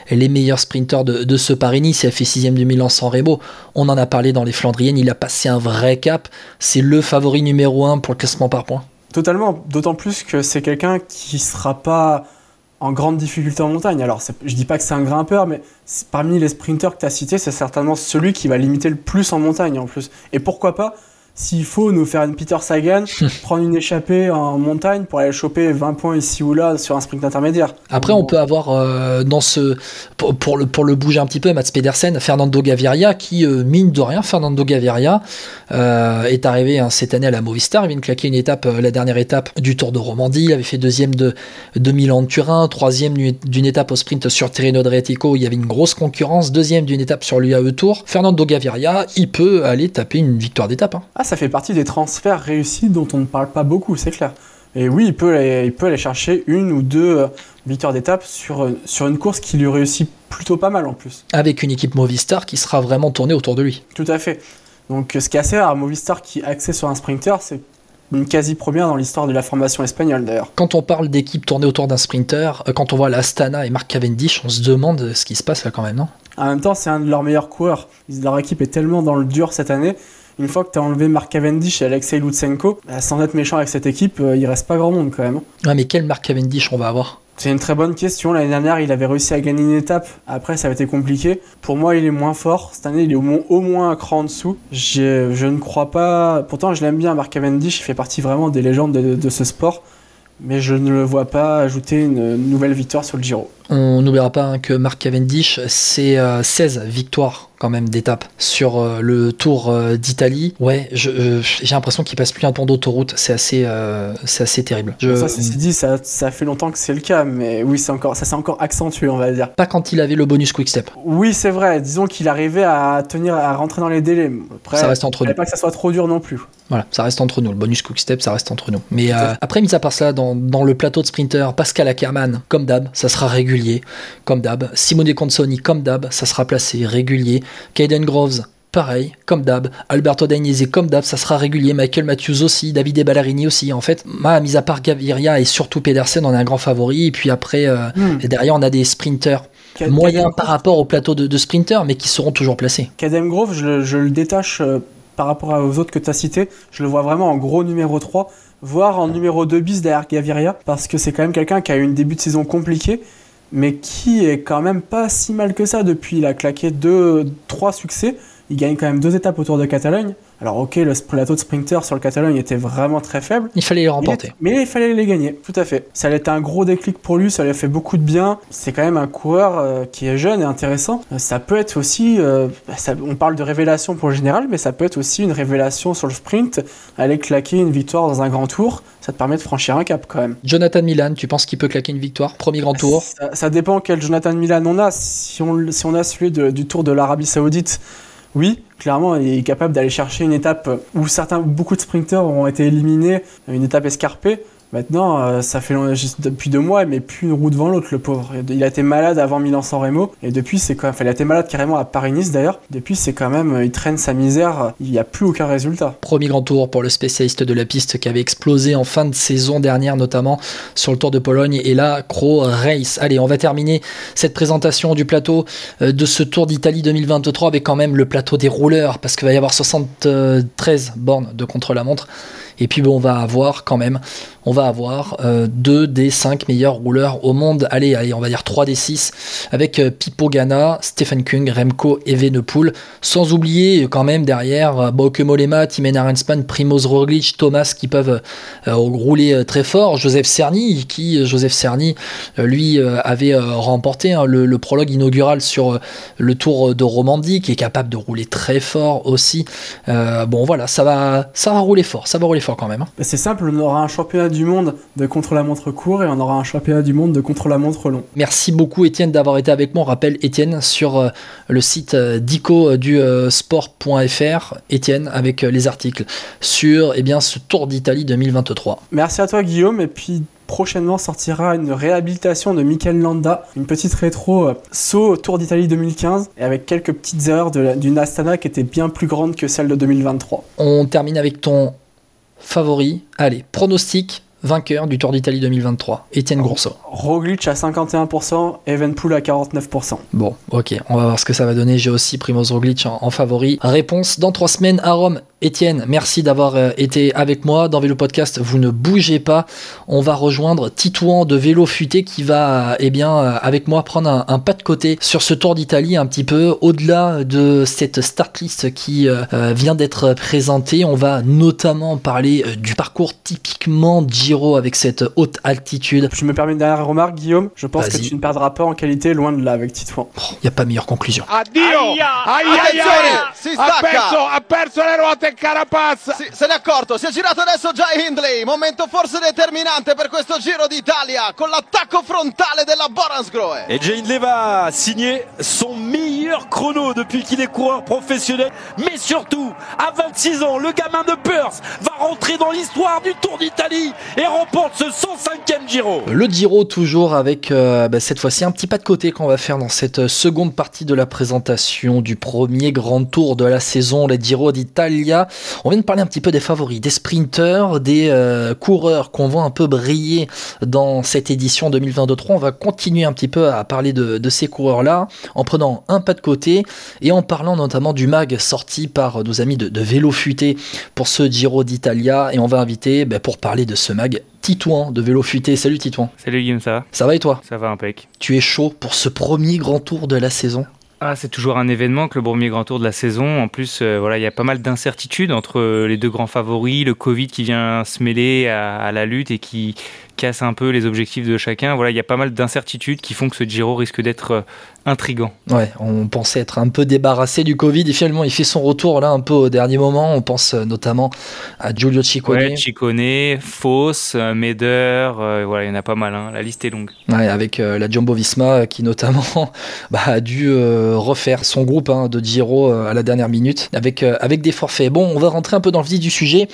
les meilleurs sprinteurs de, ce Paris-Nice. Il a fait sixième du Milan sans Rebo. On en a parlé dans les Flandriennes. Il a passé un vrai cap. C'est le favori numéro un pour le classement par points. Totalement. D'autant plus que c'est quelqu'un qui sera pas en grande difficulté en montagne. Alors, je dis pas que c'est un grimpeur, mais parmi les sprinteurs que tu as cités, c'est certainement celui qui va limiter le plus en montagne en plus. Et pourquoi pas s'il faut nous faire une Peter Sagan, prendre une échappée en montagne pour aller choper 20 points ici ou là sur un sprint intermédiaire. Après, on peut avoir euh, dans ce pour, le, pour le bouger un petit peu, Mats Pedersen, Fernando Gaviria, qui euh, mine de rien, Fernando Gaviria euh, est arrivé hein, cette année à la Movistar. Il vient de claquer une étape, la dernière étape du Tour de Romandie. Il avait fait deuxième de, de Milan de Turin, troisième d'une étape au sprint sur Tirreno Adriatico. Il y avait une grosse concurrence. Deuxième d'une étape sur l'UAE Tour. Fernando Gaviria, il peut aller taper une victoire d'étape. Hein. Ah, ça fait partie des transferts réussis dont on ne parle pas beaucoup, c'est clair. Et oui, il peut, aller, il peut aller chercher une ou deux euh, victoires d'étape sur, euh, sur une course qui lui réussit plutôt pas mal en plus. Avec une équipe Movistar qui sera vraiment tournée autour de lui. Tout à fait. Donc ce qui est assez rare, Movistar qui accède sur un sprinter, c'est une quasi première dans l'histoire de la formation espagnole d'ailleurs. Quand on parle d'équipe tournée autour d'un sprinter, euh, quand on voit l'Astana et Mark Cavendish, on se demande ce qui se passe là quand même, non? En même temps, c'est un de leurs meilleurs coureurs. Leur équipe est tellement dans le dur cette année une fois que tu as enlevé Mark Cavendish et Alexei Lutsenko, bah, sans être méchant avec cette équipe, euh, il reste pas grand monde quand même. Ouais, mais quel Mark Cavendish on va avoir? C'est une très bonne question. L'année dernière, il avait réussi à gagner une étape. Après, ça avait été compliqué. Pour moi, il est moins fort. Cette année, il est au moins, au moins un cran en dessous. Je ne crois pas. Pourtant, je l'aime bien, Mark Cavendish. Il fait partie vraiment des légendes de ce sport mais je ne le vois pas ajouter une nouvelle victoire sur le Giro. On n'oubliera pas hein, que Mark Cavendish, c'est 16 euh, victoires quand même d'étape sur euh, le Tour euh, d'Italie. Ouais, j'ai l'impression qu'il passe plus un temps d'autoroute. C'est assez, c'est assez terrible. Ça, c'est dit, ça, ça, fait longtemps que c'est le cas, mais oui, c'est encore, ça s'est encore accentué, on va dire. Pas quand il avait le bonus quick step. Oui, c'est vrai. Disons qu'il arrivait à tenir, à rentrer dans les délais. Après, ça reste entre nous. Pas que ça soit trop dur non plus. Voilà, ça reste entre nous. Le bonus quick step, ça reste entre nous. Mais après, mis à part ça, dans, dans le plateau de sprinter, Pascal Ackermann, comme d'hab, ça sera régulier, comme d'hab. Simone Consoni, comme d'hab, ça sera placé régulier. Caden Groves, pareil, comme d'hab. Alberto Dainese, comme d'hab, ça sera régulier. Michael Matthews aussi, David Ballarini aussi. En fait, ma mis à part Gaviria et surtout Pedersen, on est un grand favori. Et puis après, euh, Hmm. et derrière, on a des sprinters moyens par rapport au plateau de, de sprinters, mais qui seront toujours placés. Kadem Grove, je, le- je le détache euh, par rapport aux autres que tu as cités. Je le vois vraiment en gros numéro 3, voire en numéro 2 bis derrière Gaviria, parce que c'est quand même quelqu'un qui a eu une début de saison compliqué, mais qui est quand même pas si mal que ça depuis. Il a claqué 2-3 succès. Il gagne quand même deux étapes autour de Catalogne. Alors ok, le plateau de sprinter sur le Catalogne était vraiment très faible. Il fallait les remporter. Mais il fallait les gagner, tout à fait. Ça a été un gros déclic pour lui, ça lui a fait beaucoup de bien. C'est quand même un coureur euh, qui est jeune et intéressant. Euh, Ça peut être aussi, euh, ça- on parle de révélation pour le général, mais ça peut être aussi une révélation sur le sprint. Aller claquer une victoire dans un grand tour, ça te permet de franchir un cap quand même. Jonathan Milan, tu penses qu'il peut claquer une victoire Premier grand tour? Ça, ça dépend quel Jonathan Milan on a. Si on, si on a celui de- du Tour de l'Arabie Saoudite, oui, clairement, il est capable d'aller chercher une étape où certains, beaucoup de sprinters ont été éliminés, une étape escarpée. Maintenant, euh, ça fait long- depuis deux mois, mais plus une roue devant l'autre, le pauvre. Il a été malade avant Milan-San Remo, et depuis, c'est quand même, enfin, il a été malade carrément à Paris-Nice d'ailleurs. Depuis, c'est quand même, euh, il traîne sa misère. Il n'y a plus aucun résultat. Premier grand tour pour le spécialiste de la piste qui avait explosé en fin de saison dernière, notamment sur le Tour de Pologne. Et là, Cro Race. Allez, on va terminer cette présentation du plateau euh, de ce Tour d'Italie 2023 avec quand même le plateau des rouleurs, parce qu'il va y avoir 73 bornes de contre-la-montre. Et puis bon, on va avoir quand même, on va avoir euh, deux des cinq meilleurs rouleurs au monde. Allez, allez, on va dire 3 des 6 avec euh, Pipo Ganna, Stephen Kung, Remco et Venepool. Sans oublier euh, quand même derrière euh, Bauke Mollema, Timen Arensman, Primoz Roglic, Thomas qui peuvent rouler très fort. Joseph Cerny, qui, Joseph Cerny, lui, avait remporté hein, le, prologue inaugural sur le Tour de Romandie, qui est capable de rouler très fort aussi. Bon, voilà, ça va, ça va rouler fort, ça va rouler fort quand même. hein. C'est simple, on aura un championnat du monde de contre-la-montre court et on aura un championnat du monde de contre-la-montre long. Merci beaucoup Étienne d'avoir été avec moi. On rappelle Étienne sur euh, le site euh, d'ICO euh, du sport.fr. Étienne avec les articles sur eh bien, ce Tour d'Italie 2023. Merci à toi Guillaume et puis prochainement sortira une réhabilitation de Mikel Landa, une petite rétro euh, saut au Tour d'Italie 2015 et avec quelques petites erreurs d'une Astana qui était bien plus grande que celle de 2023. On termine avec ton favori. Allez, pronostic vainqueur du Tour d'Italie 2023. Étienne Grosso. Roglic à 51%, Evenpool à 49%. Bon, ok, on va voir ce que ça va donner. J'ai aussi Primoz Roglic en, en favori. Réponse dans trois semaines à Rome. Étienne, merci d'avoir euh, été avec moi dans Vélo Podcast. Vous ne bougez pas. On va rejoindre Titouan de Vélo Futé qui va, euh, eh bien, euh, avec moi prendre un, un pas de côté sur ce Tour d'Italie un petit peu au-delà de cette start list qui euh, vient d'être présentée. On va notamment parler du parcours typiquement Giro avec cette haute altitude. Je me permets une dernière remarque Guillaume, je pense que tu ne perdras pas en qualité loin de là avec Titouan. Il n'y a pas meilleure conclusion. Addio! Aia. Ruote Carapaz! Si- se n'è accorto, si è girato adesso già Hindley, momento forse determinante per questo Giro d'Italia con l'attacco frontale della Boransgrohe. Et Jay Hindley va signer son meilleur chrono depuis qu'il est coureur professionnel. Mais surtout, à 26 ans, le gamin de Perth va rentrer dans l'histoire du Tour d'Italie et remporte ce 105e Giro. Le Giro toujours avec euh, bah, cette fois-ci un petit pas de côté qu'on va faire dans cette seconde partie de la présentation du premier grand tour de la saison, le Giro d'Italia. On vient de parler un petit peu des favoris, des sprinteurs, des euh, coureurs qu'on voit un peu briller dans cette édition 2023. On va continuer un petit peu à parler de, de ces coureurs-là en prenant un pas de côté et en parlant notamment du mag sorti par nos amis de, de Vélo Futé pour ce Giro d'Italia et on va inviter bah, pour parler de ce mag Titouan de Vélo Futé. Salut Titouan. Salut Guillaume, ça va? Ça va et toi? Ça va impec. Tu es chaud pour ce premier grand tour de la saison? Ah, c'est toujours un événement que le premier grand tour de la saison. En plus, euh, voilà, il y a pas mal d'incertitudes entre euh, les deux grands favoris, le Covid qui vient se mêler à, à la lutte et qui casse un peu les objectifs de chacun. Voilà, il y a pas mal d'incertitudes qui font que ce Giro risque d'être euh, intrigant. Ouais, on pensait être un peu débarrassé du Covid et finalement il fait son retour là un peu au dernier moment. On pense euh, notamment à Giulio Ciccone. Ouais, Chicone, Foss, euh, Meder, euh, voilà, il y en a pas mal. hein. La liste est longue. Ouais, avec euh, la Jumbo Visma qui notamment bah, a dû euh, refaire son groupe hein, de Giro à la dernière minute avec, avec des forfaits. Bon, on va rentrer un peu dans le vif du sujet.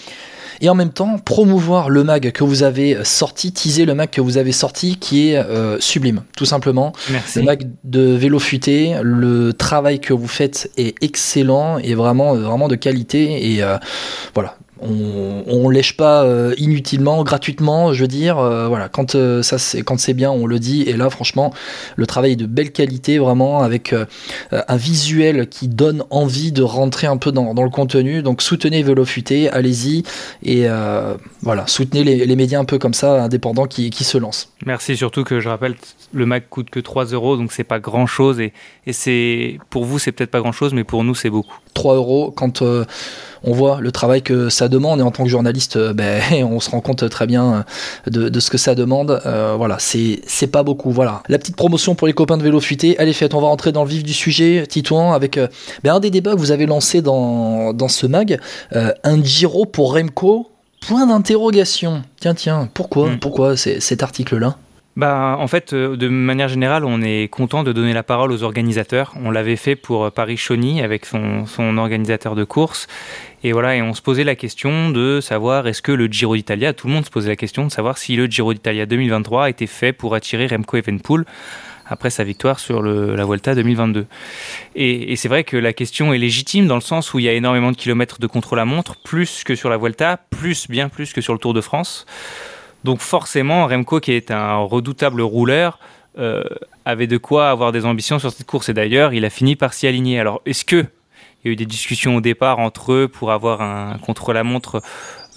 Et en même temps promouvoir le mag que vous avez sorti, teaser le mag que vous avez sorti qui est euh, sublime, tout simplement. Merci. Le mag de vélo futé, le travail que vous faites est excellent et vraiment, vraiment de qualité. Et euh, voilà, on, on lèche pas euh, inutilement, gratuitement, je veux dire. euh, voilà, quand euh, ça c'est quand c'est bien, on le dit. Et là, franchement, le travail est de belle qualité, vraiment, avec un visuel qui donne envie de rentrer un peu dans, dans le contenu. Donc soutenez Vélo Futé, allez-y et voilà, soutenez les, les médias un peu comme ça, indépendants qui, qui se lancent. Merci surtout que je rappelle, le Mac coûte que 3 euros, donc c'est pas grand chose. Et, et c'est pour vous, c'est peut-être pas grand chose, mais pour nous, c'est beaucoup. 3 euros quand on voit le travail que ça demande et en tant que journaliste euh, ben, on se rend compte très bien euh, de, de ce que ça demande. Euh, voilà c'est pas beaucoup. Voilà. La petite promotion pour les copains de vélo fuité. Elle est faite on va rentrer dans le vif du sujet. Titouan avec ben, un des débats que vous avez lancé dans, dans ce mag euh, un Giro pour Remco. Point d'interrogation. Tiens tiens pourquoi? Mm. pourquoi c'est- cet article là Bah, en fait, euh, de manière générale, on est content de donner la parole aux organisateurs. On l'avait fait pour euh, Paris-Chauny avec son, son organisateur de course. Et voilà, et on se posait la question de savoir est-ce que le Giro d'Italia, tout le monde se posait la question de savoir si le Giro d'Italia 2023 était fait pour attirer Remco Evenepoel après sa victoire sur la Vuelta 2022. Et, et c'est vrai que la question est légitime dans le sens où il y a énormément de kilomètres de contre-la-montre, plus que sur la Vuelta, plus, bien plus que sur le Tour de France. Donc forcément, Remco, qui est un redoutable rouleur, euh, avait de quoi avoir des ambitions sur cette course. Et d'ailleurs, il a fini par s'y aligner. Alors, est-ce que il y a eu des discussions au départ entre eux pour avoir un contre-la-montre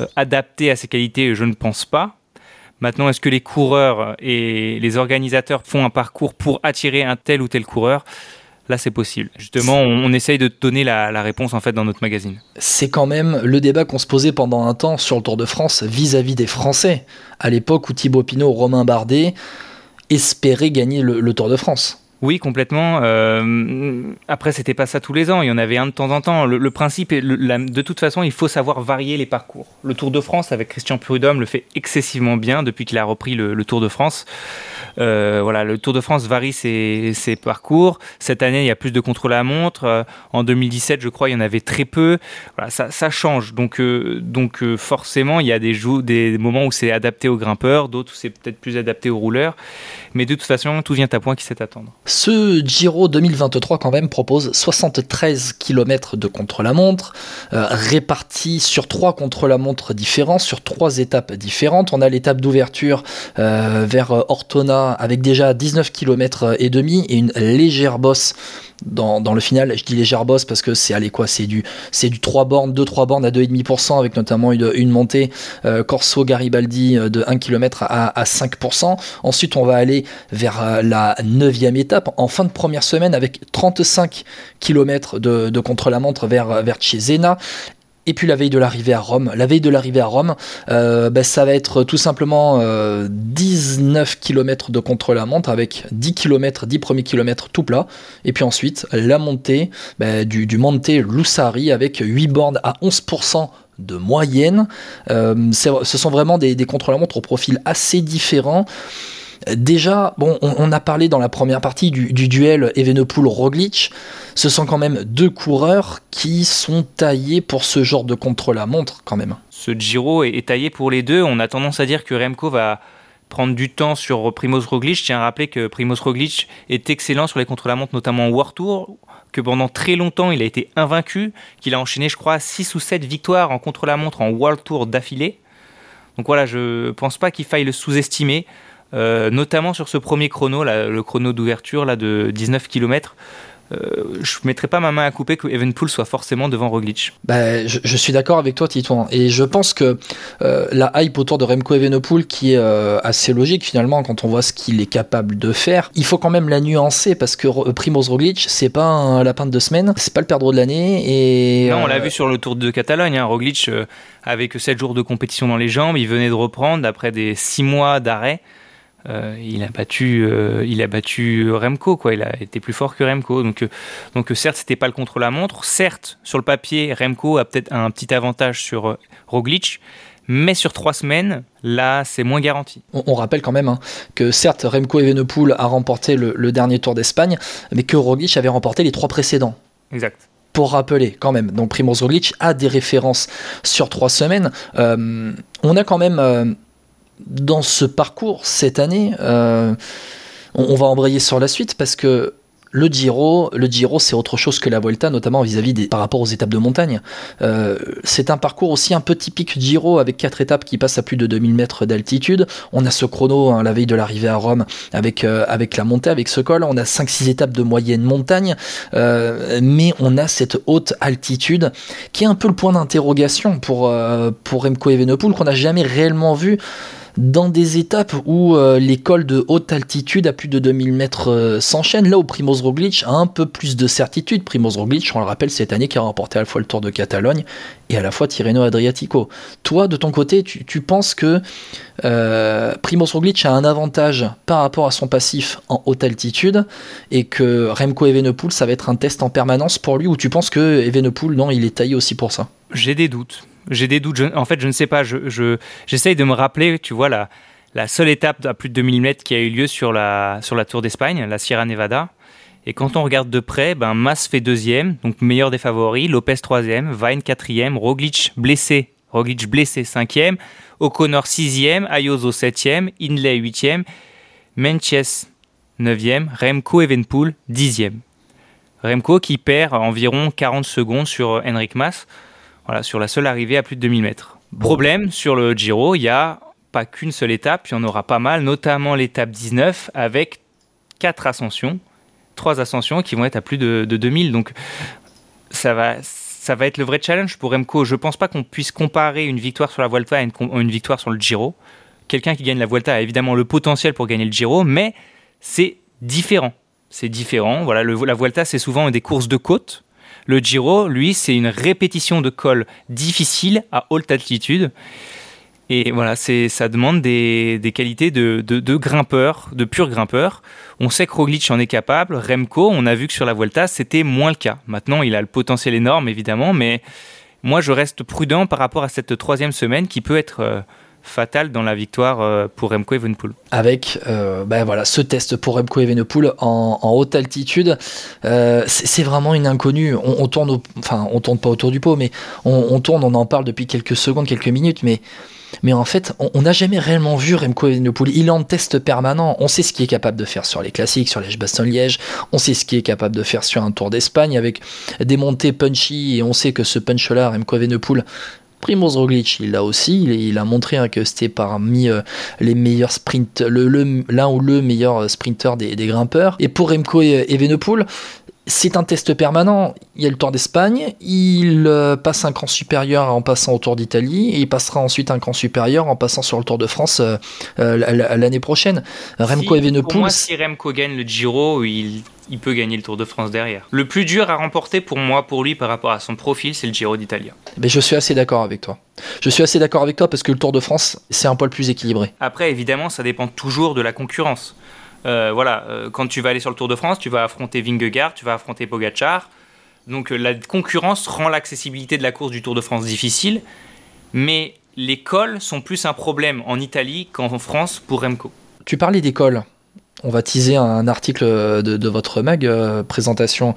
euh, adapté à ses qualités? Je ne pense pas. Maintenant, est-ce que les coureurs et les organisateurs font un parcours pour attirer un tel ou tel coureur? Là, c'est possible. Justement, on, essaye de donner la, réponse en fait dans notre magazine. c'est quand même le débat qu'on se posait pendant un temps sur le Tour de France vis-à-vis des Français, à l'époque où Thibaut Pinot, Romain Bardet espéraient gagner le Tour de France. Oui, complètement. Euh, après, c'était pas ça tous les ans. Il y en avait un de temps en temps. Le, le principe, de toute façon, il faut savoir varier les parcours. Le Tour de France avec Christian Prudhomme le fait excessivement bien depuis qu'il a repris le, Tour de France. Euh, voilà, le Tour de France varie ses, parcours. Cette année, il y a plus de contrôle à montre. Euh, en 2017, je crois, il y en avait très peu. Ça, change. Donc, euh, donc forcément, il y a des, des moments où c'est adapté aux grimpeurs, d'autres où c'est peut-être plus adapté aux rouleurs. Mais de toute façon, tout vient à point qui sait attendre. Ce Giro 2023 quand même propose 73 km de contre-la-montre, euh, répartis sur trois contre-la-montre différents, sur trois étapes différentes. On a l'étape d'ouverture euh, vers Ortona avec déjà 19 km et demi et une légère bosse dans, le final. Je dis légère bosse parce que c'est allez quoi, c'est du c'est du 3 bornes, 2 3 bornes à 2,5% avec notamment une, montée euh, Corso Garibaldi euh, de 1 km à, à 5%. Ensuite, on va aller vers euh, la neuvième étape en fin de première semaine avec 35 km de, contre-la-montre vers, vers Cesena. Et puis la veille de l'arrivée à Rome. La veille de l'arrivée à Rome, ben, ça va être tout simplement euh, 19 km de contre-la-montre avec 10 km, 10 premiers kilomètres tout plat. Et puis ensuite, la montée ben, du, du Monte Lussari avec 8 bornes à 11% de moyenne. Euh, ce sont vraiment des, contre-la-montre au profil assez différents. Déjà, bon, on, a parlé dans la première partie du, du duel Evenepoel-Roglic. Ce sont quand même deux coureurs qui sont taillés pour ce genre de contre-la-montre, quand même. Ce Giro est taillé pour les deux. On a tendance à dire que Remco va prendre du temps sur Primoz Roglic. Je tiens à rappeler que Primoz Roglic est excellent sur les contre-la-montre, notamment en World Tour, que pendant très longtemps il a été invaincu, qu'il a enchaîné, je crois, 6 ou 7 victoires en contre-la-montre en World Tour d'affilée. Donc voilà, je pense pas qu'il faille le sous-estimer, euh, notamment sur ce premier chrono, le chrono d'ouverture de 19 km. Euh, je ne mettrai pas ma main à couper que Evenpool soit forcément devant Roglic. Bah, je, je suis d'accord avec toi, Titouan. Et je pense que euh, la hype autour de Remco Evenepoel, qui est euh, assez logique finalement quand on voit ce qu'il est capable de faire, il faut quand même la nuancer parce que Primoz Roglic, c'est pas un lapin de deux semaines, c'est pas le perdreau de l'année. Et Non, on l'a euh, vu sur le Tour de Catalogne. Hein. Roglic, avec 7 jours de compétition dans les jambes, il venait de reprendre après des 6 mois d'arrêt. Euh, il a battu, euh, il a battu Remco, quoi. Il a été plus fort que Remco. Donc, euh, donc euh, certes, c'était pas le contre-la-montre. Certes, sur le papier, Remco a peut-être un petit avantage sur Roglic. Mais sur trois semaines, là, c'est moins garanti. On, on rappelle quand même hein, que certes Remco Evenepoel a remporté le, le dernier Tour d'Espagne, mais que Roglic avait remporté les trois précédents. Exact. pour rappeler quand même, donc Primoz Roglic a des références sur trois semaines. Euh, on a quand même euh, dans ce parcours cette année, euh, on, va embrayer sur la suite parce que le Giro, le Giro, c'est autre chose que la Vuelta, notamment vis-à-vis des par rapport aux étapes de montagne. Euh, c'est un parcours aussi un peu typique Giro avec quatre étapes qui passent à plus de 2000 mètres d'altitude. On a ce chrono hein, la veille de l'arrivée à Rome avec euh, avec la montée, avec ce col. On a 5-6 étapes de moyenne montagne, mais on a cette haute altitude qui est un peu le point d'interrogation pour pour Remco Evenepoel qu'on n'a jamais réellement vu dans des étapes où euh, les cols de haute altitude à plus de 2000 mètres euh, s'enchaînent, là où Primoz Roglic a un peu plus de certitude. Primoz Roglic, on le rappelle, cette année qui a remporté à la fois le Tour de Catalogne et à la fois Tirreno Adriatico. Toi, de ton côté, tu, penses que euh, Primoz Roglic a un avantage par rapport à son passif en haute altitude et que Remco Evenepoel, ça va être un test en permanence pour lui ou tu penses que Evenepoel, non, il est taillé aussi pour ça? J'ai des doutes. J'ai des doutes. En fait, je ne sais pas. Je, je, j'essaye de me rappeler, tu vois, la, la seule étape à plus de 2000 mètres qui a eu lieu sur la, sur la Tour d'Espagne, la Sierra Nevada. Et quand on regarde de près, ben, Mas fait deuxième, donc meilleur des favoris, Lopez troisième, Vine quatrième, Roglic blessé, Roglic blessé cinquième, O'Connor sixième, Ayuso septième, Inlay huitième, Menches neuvième, Remco Evenpool dixième. Remco qui perd environ 40 secondes sur Henrik Mas. Voilà, sur la seule arrivée à plus de 2000 mètres. Problème, sur le Giro, il n'y a pas qu'une seule étape, il y en aura pas mal, notamment l'étape 19 avec quatre ascensions, trois ascensions qui vont être à plus de, de 2000. Donc ça va, ça va être le vrai challenge pour Remco. Je ne pense pas qu'on puisse comparer une victoire sur la Vuelta à une, victoire sur le Giro. Quelqu'un qui gagne la Vuelta a évidemment le potentiel pour gagner le Giro, mais c'est différent. C'est différent. Voilà, la Vuelta, c'est souvent des courses de côte. Le Giro, lui, c'est une répétition de col difficile à haute altitude. Et voilà, ça demande des, des qualités de, de, de, grimpeur, de pur grimpeur. On sait que Roglic en est capable. Remco, on a vu que sur la Vuelta, c'était moins le cas. Maintenant, il a le potentiel énorme, évidemment, mais moi, je reste prudent par rapport à cette troisième semaine qui peut être euh, fatale dans la victoire euh, pour Remco Evenepoel. Avec euh, ben voilà, ce test pour Remco Evenepoel en, haute altitude, euh, c'est vraiment une inconnue. On, tourne, enfin, on tourne pas autour du pot, mais on, on, tourne, on en parle depuis quelques secondes, quelques minutes, mais mais en fait, on n'a jamais réellement vu Remco Evenepoel. Il est en test permanent. On sait ce qu'il est capable de faire sur les classiques, sur Liège-Bastogne-Liège. On sait ce qu'il est capable de faire sur un Tour d'Espagne avec des montées punchy. Et on sait que ce punch-là, Remco Evenepoel, Primoz Roglic, il l'a aussi, il, a montré hein, que c'était parmi euh, les meilleurs sprint, le, le, l'un ou le meilleur sprinter des, grimpeurs. Et pour Remco Evenepoel, c'est un test permanent. Il y a le Tour d'Espagne, il euh, passe un cran supérieur en passant au Tour d'Italie, et il passera ensuite un cran supérieur en passant sur le Tour de France euh, euh, l'année prochaine. Remco si, Evenepoel. Pour moi, si Remco gagne le Giro, il, il, peut gagner le Tour de France derrière. Le plus dur à remporter pour moi, pour lui, par rapport à son profil, c'est le Giro d'Italie. Mais je suis assez d'accord avec toi. Je suis assez d'accord avec toi parce que le Tour de France, c'est un poil plus équilibré. Après, évidemment, ça dépend toujours de la concurrence. Euh, voilà, euh, quand tu vas aller sur le Tour de France, tu vas affronter Vingegaard, tu vas affronter Pogachar. Donc euh, la concurrence rend l'accessibilité de la course du Tour de France difficile, mais les cols sont plus un problème en Italie qu'en France pour Remco. Tu parlais des cols. On va teaser un article de, de votre mag, euh, présentation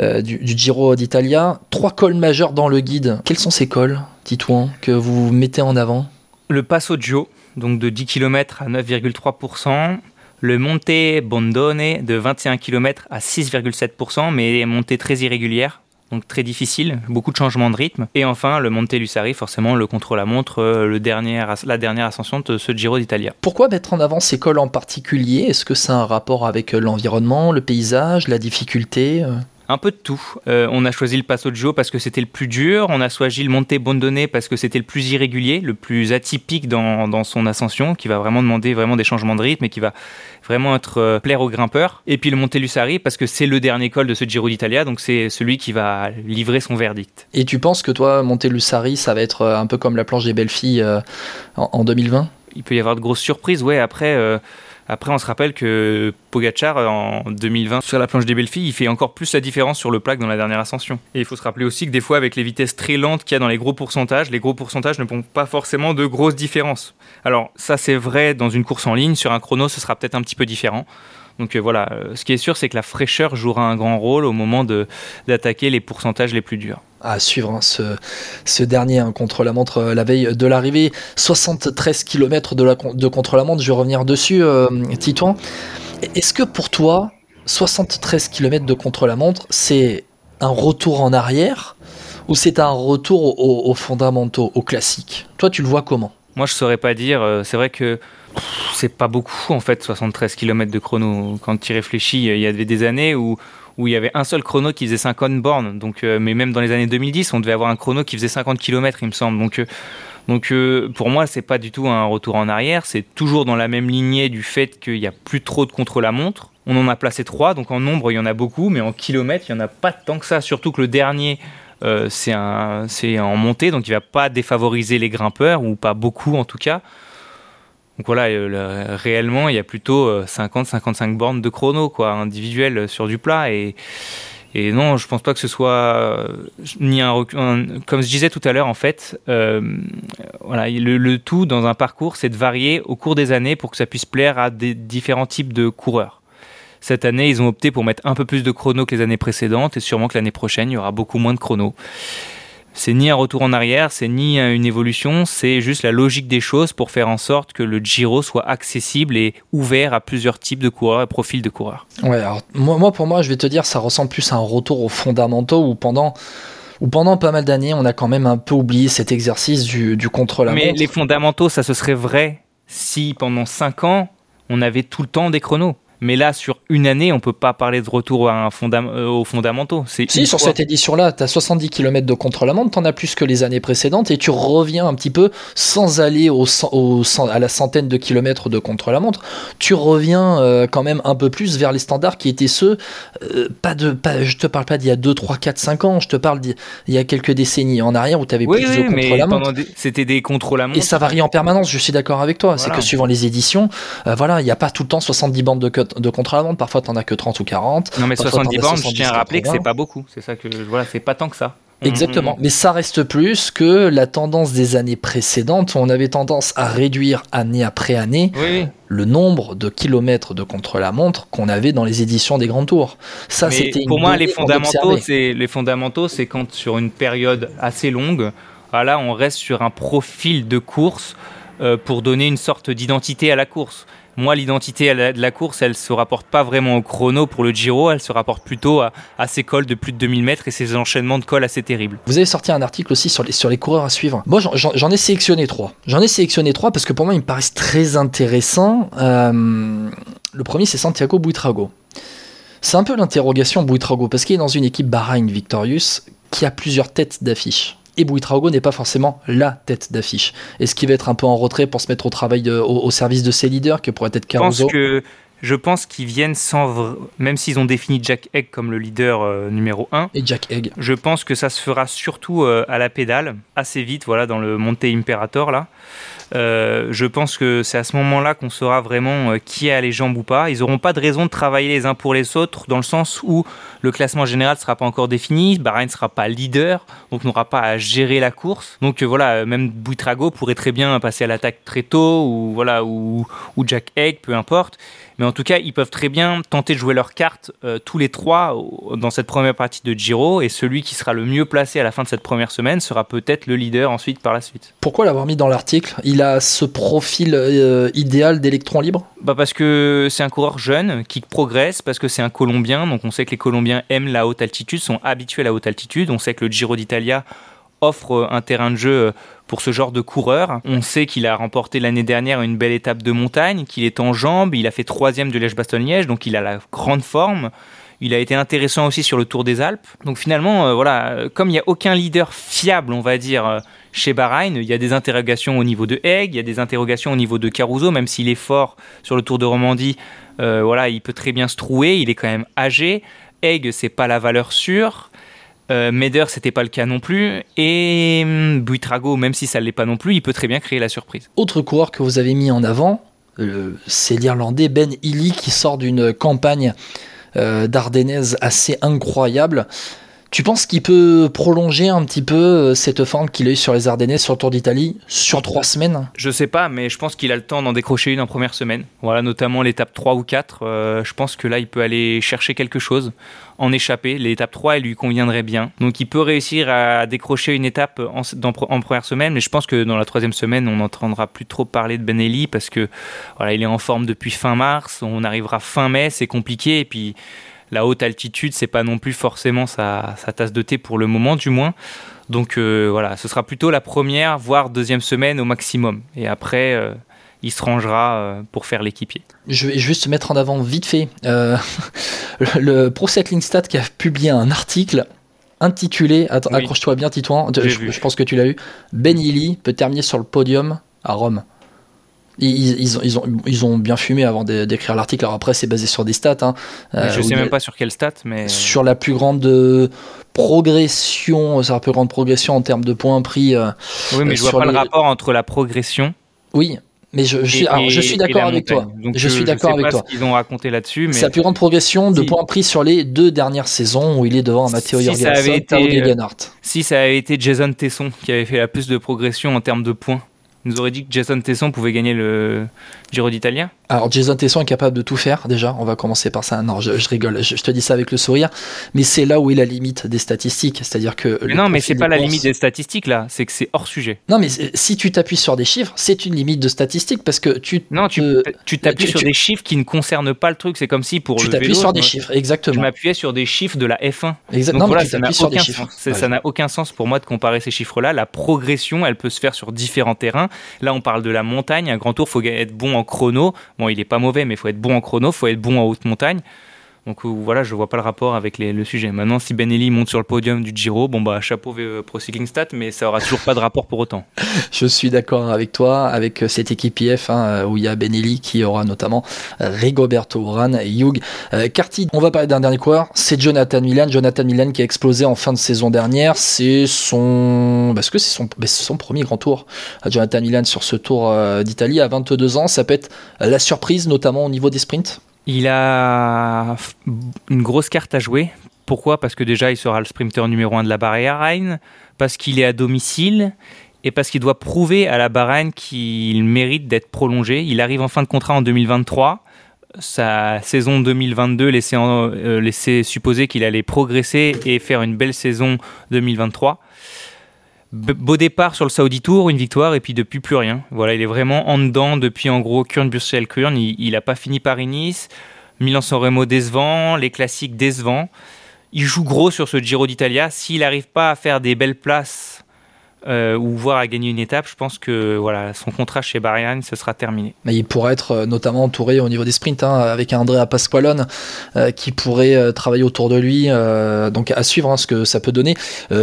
euh, du, du, Giro d'Italia. Trois cols majeurs dans le guide. Quels sont ces cols, Titouan, que vous mettez en avant? Le Passo Gio, donc de 10 km à 9,3% le Monte Bondone de 21 km à 6,7%, mais montée très irrégulière, donc très difficile, beaucoup de changements de rythme. Et enfin, le Monte Lussari, forcément le contre-la-montre, dernier, la dernière ascension de ce Giro d'Italia. Pourquoi mettre en avant ces cols en particulier? Est-ce que ça a un rapport avec l'environnement, le paysage, la difficulté un peu de tout. Euh, on a choisi le Passo Gio parce que c'était le plus dur, on a choisi le Monte Bondone parce que c'était le plus irrégulier, le plus atypique dans, dans, son ascension, qui va vraiment demander vraiment des changements de rythme et qui va vraiment être euh, plaire aux grimpeurs. Et puis le Monte Lussari parce que c'est le dernier col de ce Giro d'Italia, donc c'est celui qui va livrer son verdict. Et tu penses que toi, Monte Lussari, ça va être euh, un peu comme la planche des belles filles euh, en, en, 2020 Il peut y avoir de grosses surprises, ouais. Après. Euh après, on se rappelle que Pogachar, en 2020, sur la planche des belles il fait encore plus la différence sur le plaque dans la dernière ascension. Et il faut se rappeler aussi que des fois, avec les vitesses très lentes qu'il y a dans les gros pourcentages, les gros pourcentages ne font pas forcément de grosses différences. Alors, ça, c'est vrai dans une course en ligne. Sur un chrono, ce sera peut-être un petit peu différent. Donc voilà, ce qui est sûr, c'est que la fraîcheur jouera un grand rôle au moment d'attaquer les pourcentages les plus durs à suivre hein, ce, dernier hein, contre la montre la veille de l'arrivée. 73 km de, de contre la montre je vais revenir dessus euh, Titouan. Est-ce que pour toi 73 km de contre la montre c'est un retour en arrière ou c'est un retour aux, fondamentaux, aux classiques Toi, tu le vois comment? Moi, je saurais pas dire. Euh, c'est vrai que c'est pas beaucoup en fait, 73 km de chrono. Quand tu y réfléchis, il y avait des années où, où il y avait un seul chrono qui faisait 50 bornes. Euh, mais même dans les années 2010, on devait avoir un chrono qui faisait 50 km, il me semble. Donc, euh, donc pour moi, c'est pas du tout un retour en arrière. C'est toujours dans la même lignée du fait qu'il n'y a plus trop de contre-la-montre. On en a placé trois, donc en nombre, il y en a beaucoup, mais en kilomètres, il n'y en a pas tant que ça. Surtout que le dernier, euh, c'est en montée, donc il va pas défavoriser les grimpeurs, ou pas beaucoup en tout cas. Donc voilà, euh, réellement, il y a plutôt 50-55 euh, bornes de chrono, quoi, individuelles sur du plat. Et, non, je pense pas que ce soit ni un, comme je disais tout à l'heure, en fait, le, tout dans un parcours, c'est de varier au cours des années pour que ça puisse plaire à des différents types de coureurs. Cette année, ils ont opté pour mettre un peu plus de chrono que les années précédentes et sûrement que l'année prochaine, il y aura beaucoup moins de chrono. C'est ni un retour en arrière, c'est ni une évolution, c'est juste la logique des choses pour faire en sorte que le Giro soit accessible et ouvert à plusieurs types de coureurs et profils de coureurs. Ouais, alors moi, pour moi, je vais te dire, ça ressemble plus à un retour aux fondamentaux où pendant où pendant pas mal d'années, on a quand même un peu oublié cet exercice du, du contre-la-montre. Mais les fondamentaux, ça ce serait vrai si pendant 5 ans, on avait tout le temps des chronos. Mais là, sur une année, on peut pas parler de retour à un euh, aux fondamentaux. Si, sur cette édition-là, tu as 70 km de contre-la-montre, tu en as plus que les années précédentes, et tu reviens un petit peu sans aller au, à la centaine de kilomètres de contre-la-montre. Tu reviens euh, quand même un peu plus vers les standards qui étaient ceux, euh, pas de, pas, je te parle pas d'il y a 2, 3, 4, 5 ans, je te parle d'il y a quelques décennies en arrière où tu avais plus de contre-la-montre. C'était des contre-la-montre. Et ça varie en permanence, je suis d'accord avec toi. C'est que suivant les éditions, voilà, il n'y a pas tout le temps 70 bandes de, de contre-la-montre, parfois tu en as que 30 ou 40. Non, mais 70 bornes, je tiens à rappeler que c'est pas beaucoup. C'est ça que voilà, c'est pas tant que ça. Exactement, mais ça reste plus que la tendance des années précédentes. On avait tendance à réduire année après année le nombre de kilomètres de contre-la-montre qu'on avait dans les éditions des grands tours. Ça, c'était pour moi les fondamentaux. C'est les fondamentaux, c'est quand sur une période assez longue, voilà, on reste sur un profil de course euh, pour donner une sorte d'identité à la course moi, l'identité de la course, elle se rapporte pas vraiment au chrono pour le Giro, elle se rapporte plutôt à, ces cols de plus de 2000 mètres et ces enchaînements de cols assez terribles. Vous avez sorti un article aussi sur les, sur les coureurs à suivre. Moi, j'en ai sélectionné trois. J'en ai sélectionné trois parce que pour moi, ils me paraissent très intéressants. Euh, le premier, c'est Santiago Buitrago. C'est un peu l'interrogation Buitrago parce qu'il est dans une équipe Bahrain Victorious qui a plusieurs têtes d'affiche et Bouitrago n'est pas forcément la tête d'affiche. Est-ce qu'il va être un peu en retrait pour se mettre au travail au, service de ses leaders, que pourrait être Caruso Je pense que je pense qu'ils viennent sans même s'ils ont défini Jack Egg comme le leader euh, numéro 1 et Jack Egg. Je pense que ça se fera surtout euh, à la pédale assez vite voilà dans le Monte Imperator là. Euh, je pense que c'est à ce moment-là qu'on saura vraiment euh, qui a les jambes ou pas. Ils n'auront pas de raison de travailler les uns pour les autres, dans le sens où le classement général ne sera pas encore défini, Bahreïn ne sera pas leader, donc n'aura pas à gérer la course. Donc euh, voilà, même Buitrago pourrait très bien passer à l'attaque très tôt, ou voilà, ou, ou Jack Egg, peu importe. Mais en tout cas, ils peuvent très bien tenter de jouer leurs cartes euh, tous les trois dans cette première partie de Giro. Et celui qui sera le mieux placé à la fin de cette première semaine sera peut-être le leader ensuite par la suite. Pourquoi l'avoir mis dans l'article? Il a ce profil euh, idéal d'électron libre? Bah Parce que c'est un coureur jeune qui progresse, parce que c'est un Colombien. Donc on sait que les Colombiens aiment la haute altitude, sont habitués à la haute altitude. On sait que le Giro d'Italia offre un terrain de jeu pour ce genre de coureur. On sait qu'il a remporté l'année dernière une belle étape de montagne, qu'il est en jambes, il a fait troisième de Liège-Bastogne-Liège, donc il a la grande forme. Il a été intéressant aussi sur le Tour des Alpes. Donc finalement, euh, voilà, comme il n'y a aucun leader fiable, on va dire, euh, chez Bahreïn, il y a des interrogations au niveau de Egg, il y a des interrogations au niveau de Caruso, même s'il est fort sur le Tour de Romandie, euh, voilà, il peut très bien se trouer, il est quand même âgé. Egg, c'est pas la valeur sûre. Euh, Meder, c'était pas le cas non plus. Et hum, Buitrago, même si ça l'est pas non plus, il peut très bien créer la surprise. Autre coureur que vous avez mis en avant, c'est l'Irlandais Ben Illy qui sort d'une campagne euh, assez incroyable. Tu penses qu'il peut prolonger un petit peu euh, cette forme qu'il a eue sur les Ardennes, sur le Tour d'Italie, sur trois semaines? Je sais pas, mais je pense qu'il a le temps d'en décrocher une en première semaine. Voilà, notamment l'étape 3 ou 4. Euh, je pense que là, il peut aller chercher quelque chose, en échapper. L'étape 3, elle lui conviendrait bien. Donc, il peut réussir à décrocher une étape en, en première semaine, mais je pense que dans la troisième semaine, on n'entendra plus trop parler de Benelli parce que voilà, il est en forme depuis fin mars. On arrivera fin mai, c'est compliqué. Et puis la haute altitude, c'est pas non plus forcément sa, tasse de thé pour le moment, du moins. Donc euh, voilà, ce sera plutôt la première, voire deuxième semaine au maximum. Et après, euh, il se rangera euh, pour faire l'équipier. Je vais juste mettre en avant vite fait le Pro Cycling Stat qui a publié un article intitulé, accroche-toi bien Titouan, je, pense que tu l'as eu, Ben Illy peut terminer sur le podium à Rome. Ils, ils, ils, ont, ils ont bien fumé avant d'écrire l'article. Alors après, c'est basé sur des stats. Hein. Euh, je sais même pas sur quelle stat, mais sur la plus grande euh, progression, c'est la plus grande progression en termes de points pris. Euh, oui, mais je vois pas le rapport entre la progression. Oui, mais je, je suis, je suis d'accord avec toi. Donc je, suis d'accord avec toi. Ce qu'ils ont raconté là-dessus, mais c'est la plus grande progression de points pris sur les deux dernières saisons où il est devant Matteo si Jorgensen et Si ça avait été Jason Tesson qui avait fait la plus de progression en termes de points nous aurait dit que Jason Tesson pouvait gagner le Giro d'Italia Alors Jason Tesson est capable de tout faire déjà, on va commencer par ça. Non, je, rigole, je, te dis ça avec le sourire, mais c'est là où est la limite des statistiques, c'est-à-dire que... non, mais c'est pas la limite des statistiques là, c'est que c'est hors sujet. Non, mais si tu t'appuies sur des chiffres, c'est une limite de statistiques parce que tu... Non, tu t'appuies sur des chiffres qui ne concernent pas le truc, c'est comme si pour... Tu t'appuies sur des chiffres, exactement. Je m'appuyais sur des chiffres de la F1. Exactement, voilà, ça n'a aucun, aucun sens pour moi de comparer ces chiffres-là. La progression, elle peut se faire sur différents terrains. Là, on parle de la montagne. Un grand tour, faut être bon en chrono. Bon, il est pas mauvais, mais il faut être bon en chrono, faut être bon en haute montagne. Donc euh, voilà, je vois pas le rapport avec le sujet. Maintenant, si Benelli monte sur le podium du Giro, bon bah chapeau euh, Pro Cycling Stat, mais ça aura toujours pas de rapport pour autant. Je suis d'accord avec toi, avec euh, cette équipe IF hein, où il y a Benelli qui aura notamment Rigoberto Urán et Hugh Carty. On va parler d'un dernier coureur, c'est Jonathan Milan. Jonathan Milan qui a explosé en fin de saison dernière. C'est son, parce que c'est son, son premier grand tour. Jonathan Milan sur ce Tour d'Italie à 22 ans, ça peut être la surprise, notamment au niveau des sprints? Il a une grosse carte à jouer. Pourquoi? Parce que déjà, il sera le sprinter numéro 1 de la Bahreïn, parce qu'il est à domicile et parce qu'il doit prouver à la Bahreïn qu'il mérite d'être prolongé. Il arrive en fin de contrat en 2023. Sa saison 2022 laissait, euh, laissait supposer qu'il allait progresser et faire une belle saison 2023 beau départ sur le Saudi Tour, une victoire, et puis depuis plus rien. Voilà, il est vraiment en dedans depuis en gros Kurn Bursel Kurn. Il n'a pas fini Paris-Nice. Milan-San Remo décevant, les classiques décevants. Il joue gros sur ce Giro d'Italia. S'il n'arrive pas à faire des belles places euh, ou voir à gagner une étape, je pense que voilà, son contrat chez Bahreïn, ce sera terminé. Mais il pourrait être euh, notamment entouré au niveau des sprints hein, avec un Andrea Pasqualone euh, qui pourrait travailler autour de lui. donc à suivre hein, ce que ça peut donner.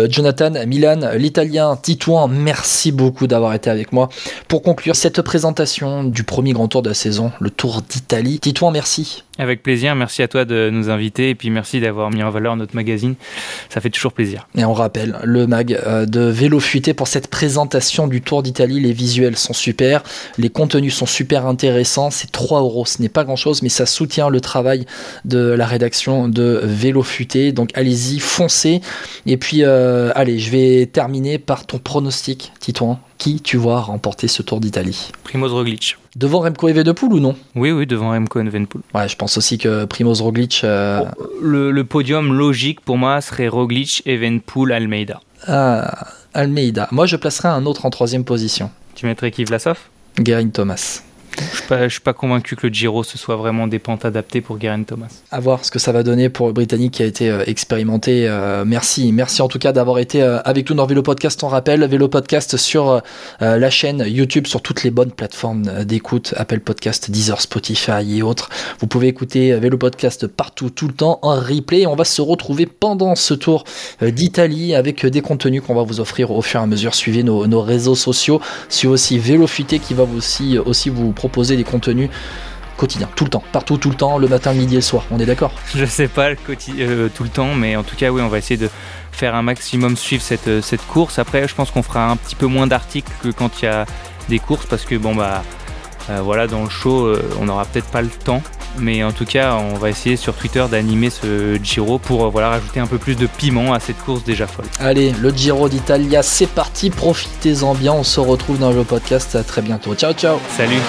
Jonathan Milan, l'Italien Titouan, merci beaucoup d'avoir été avec moi pour conclure cette présentation du premier grand tour de la saison, le Tour d'Italie. Titouan, merci. Avec plaisir, merci à toi de nous inviter et puis merci d'avoir mis en valeur notre magazine. Ça fait toujours plaisir. Et on rappelle le mag euh, de Vélo Pour cette présentation du Tour d'Italie. Les visuels sont super, les contenus sont super intéressants. C'est 3 euros, ce n'est pas grand chose, mais ça soutient le travail de la rédaction de Vélo Futé. Donc allez-y, foncez. Et puis, euh, allez, je vais terminer par ton pronostic, Titouan qui tu vois remporter ce Tour d'Italie? Primoz Roglic. Devant Remco Evenepoel ou non? Oui, oui, devant Remco Evenepoel. Ouais, je pense aussi que Primoz Roglic. Euh, le, podium logique pour moi serait Roglic, Evenepoel, Almeida. Ah, Almeida. Moi, je placerais un autre en troisième position. Tu mettrais qui Vlasov? Guerin Thomas. Je ne suis, pas convaincu que le Giro ce soit vraiment des pentes adaptées pour Guerin Thomas. À voir ce que ça va donner pour le Britannique qui a été euh, expérimenté. Euh, merci, merci en tout cas d'avoir été euh, avec nous dans Vélo Podcast. On rappelle Vélo Podcast sur la chaîne YouTube, sur toutes les bonnes plateformes d'écoute, Apple Podcast, Deezer, Spotify et autres. Vous pouvez écouter Vélo Podcast partout, tout le temps en replay. On va se retrouver pendant ce tour d'Italie avec des contenus qu'on va vous offrir au fur et à mesure. Suivez nos, réseaux sociaux. Suivez aussi Vélo Futé qui va aussi, aussi vous proposer des contenus quotidiens, tout le temps, partout, tout le temps, le matin, le midi et le soir. On est d'accord? Je sais pas le euh, tout le temps, mais en tout cas, oui, on va essayer de faire un maximum suivre cette, euh, cette course. Après, je pense qu'on fera un petit peu moins d'articles que quand il y a des courses parce que, bon, bah, voilà, dans le show, on n'aura peut-être pas le temps Mais en tout cas, on va essayer sur Twitter d'animer ce Giro pour voilà, rajouter un peu plus de piment à cette course déjà folle. Allez, le Giro d'Italia, c'est parti, profitez-en bien, on se retrouve dans le podcast très bientôt. Ciao ciao Salut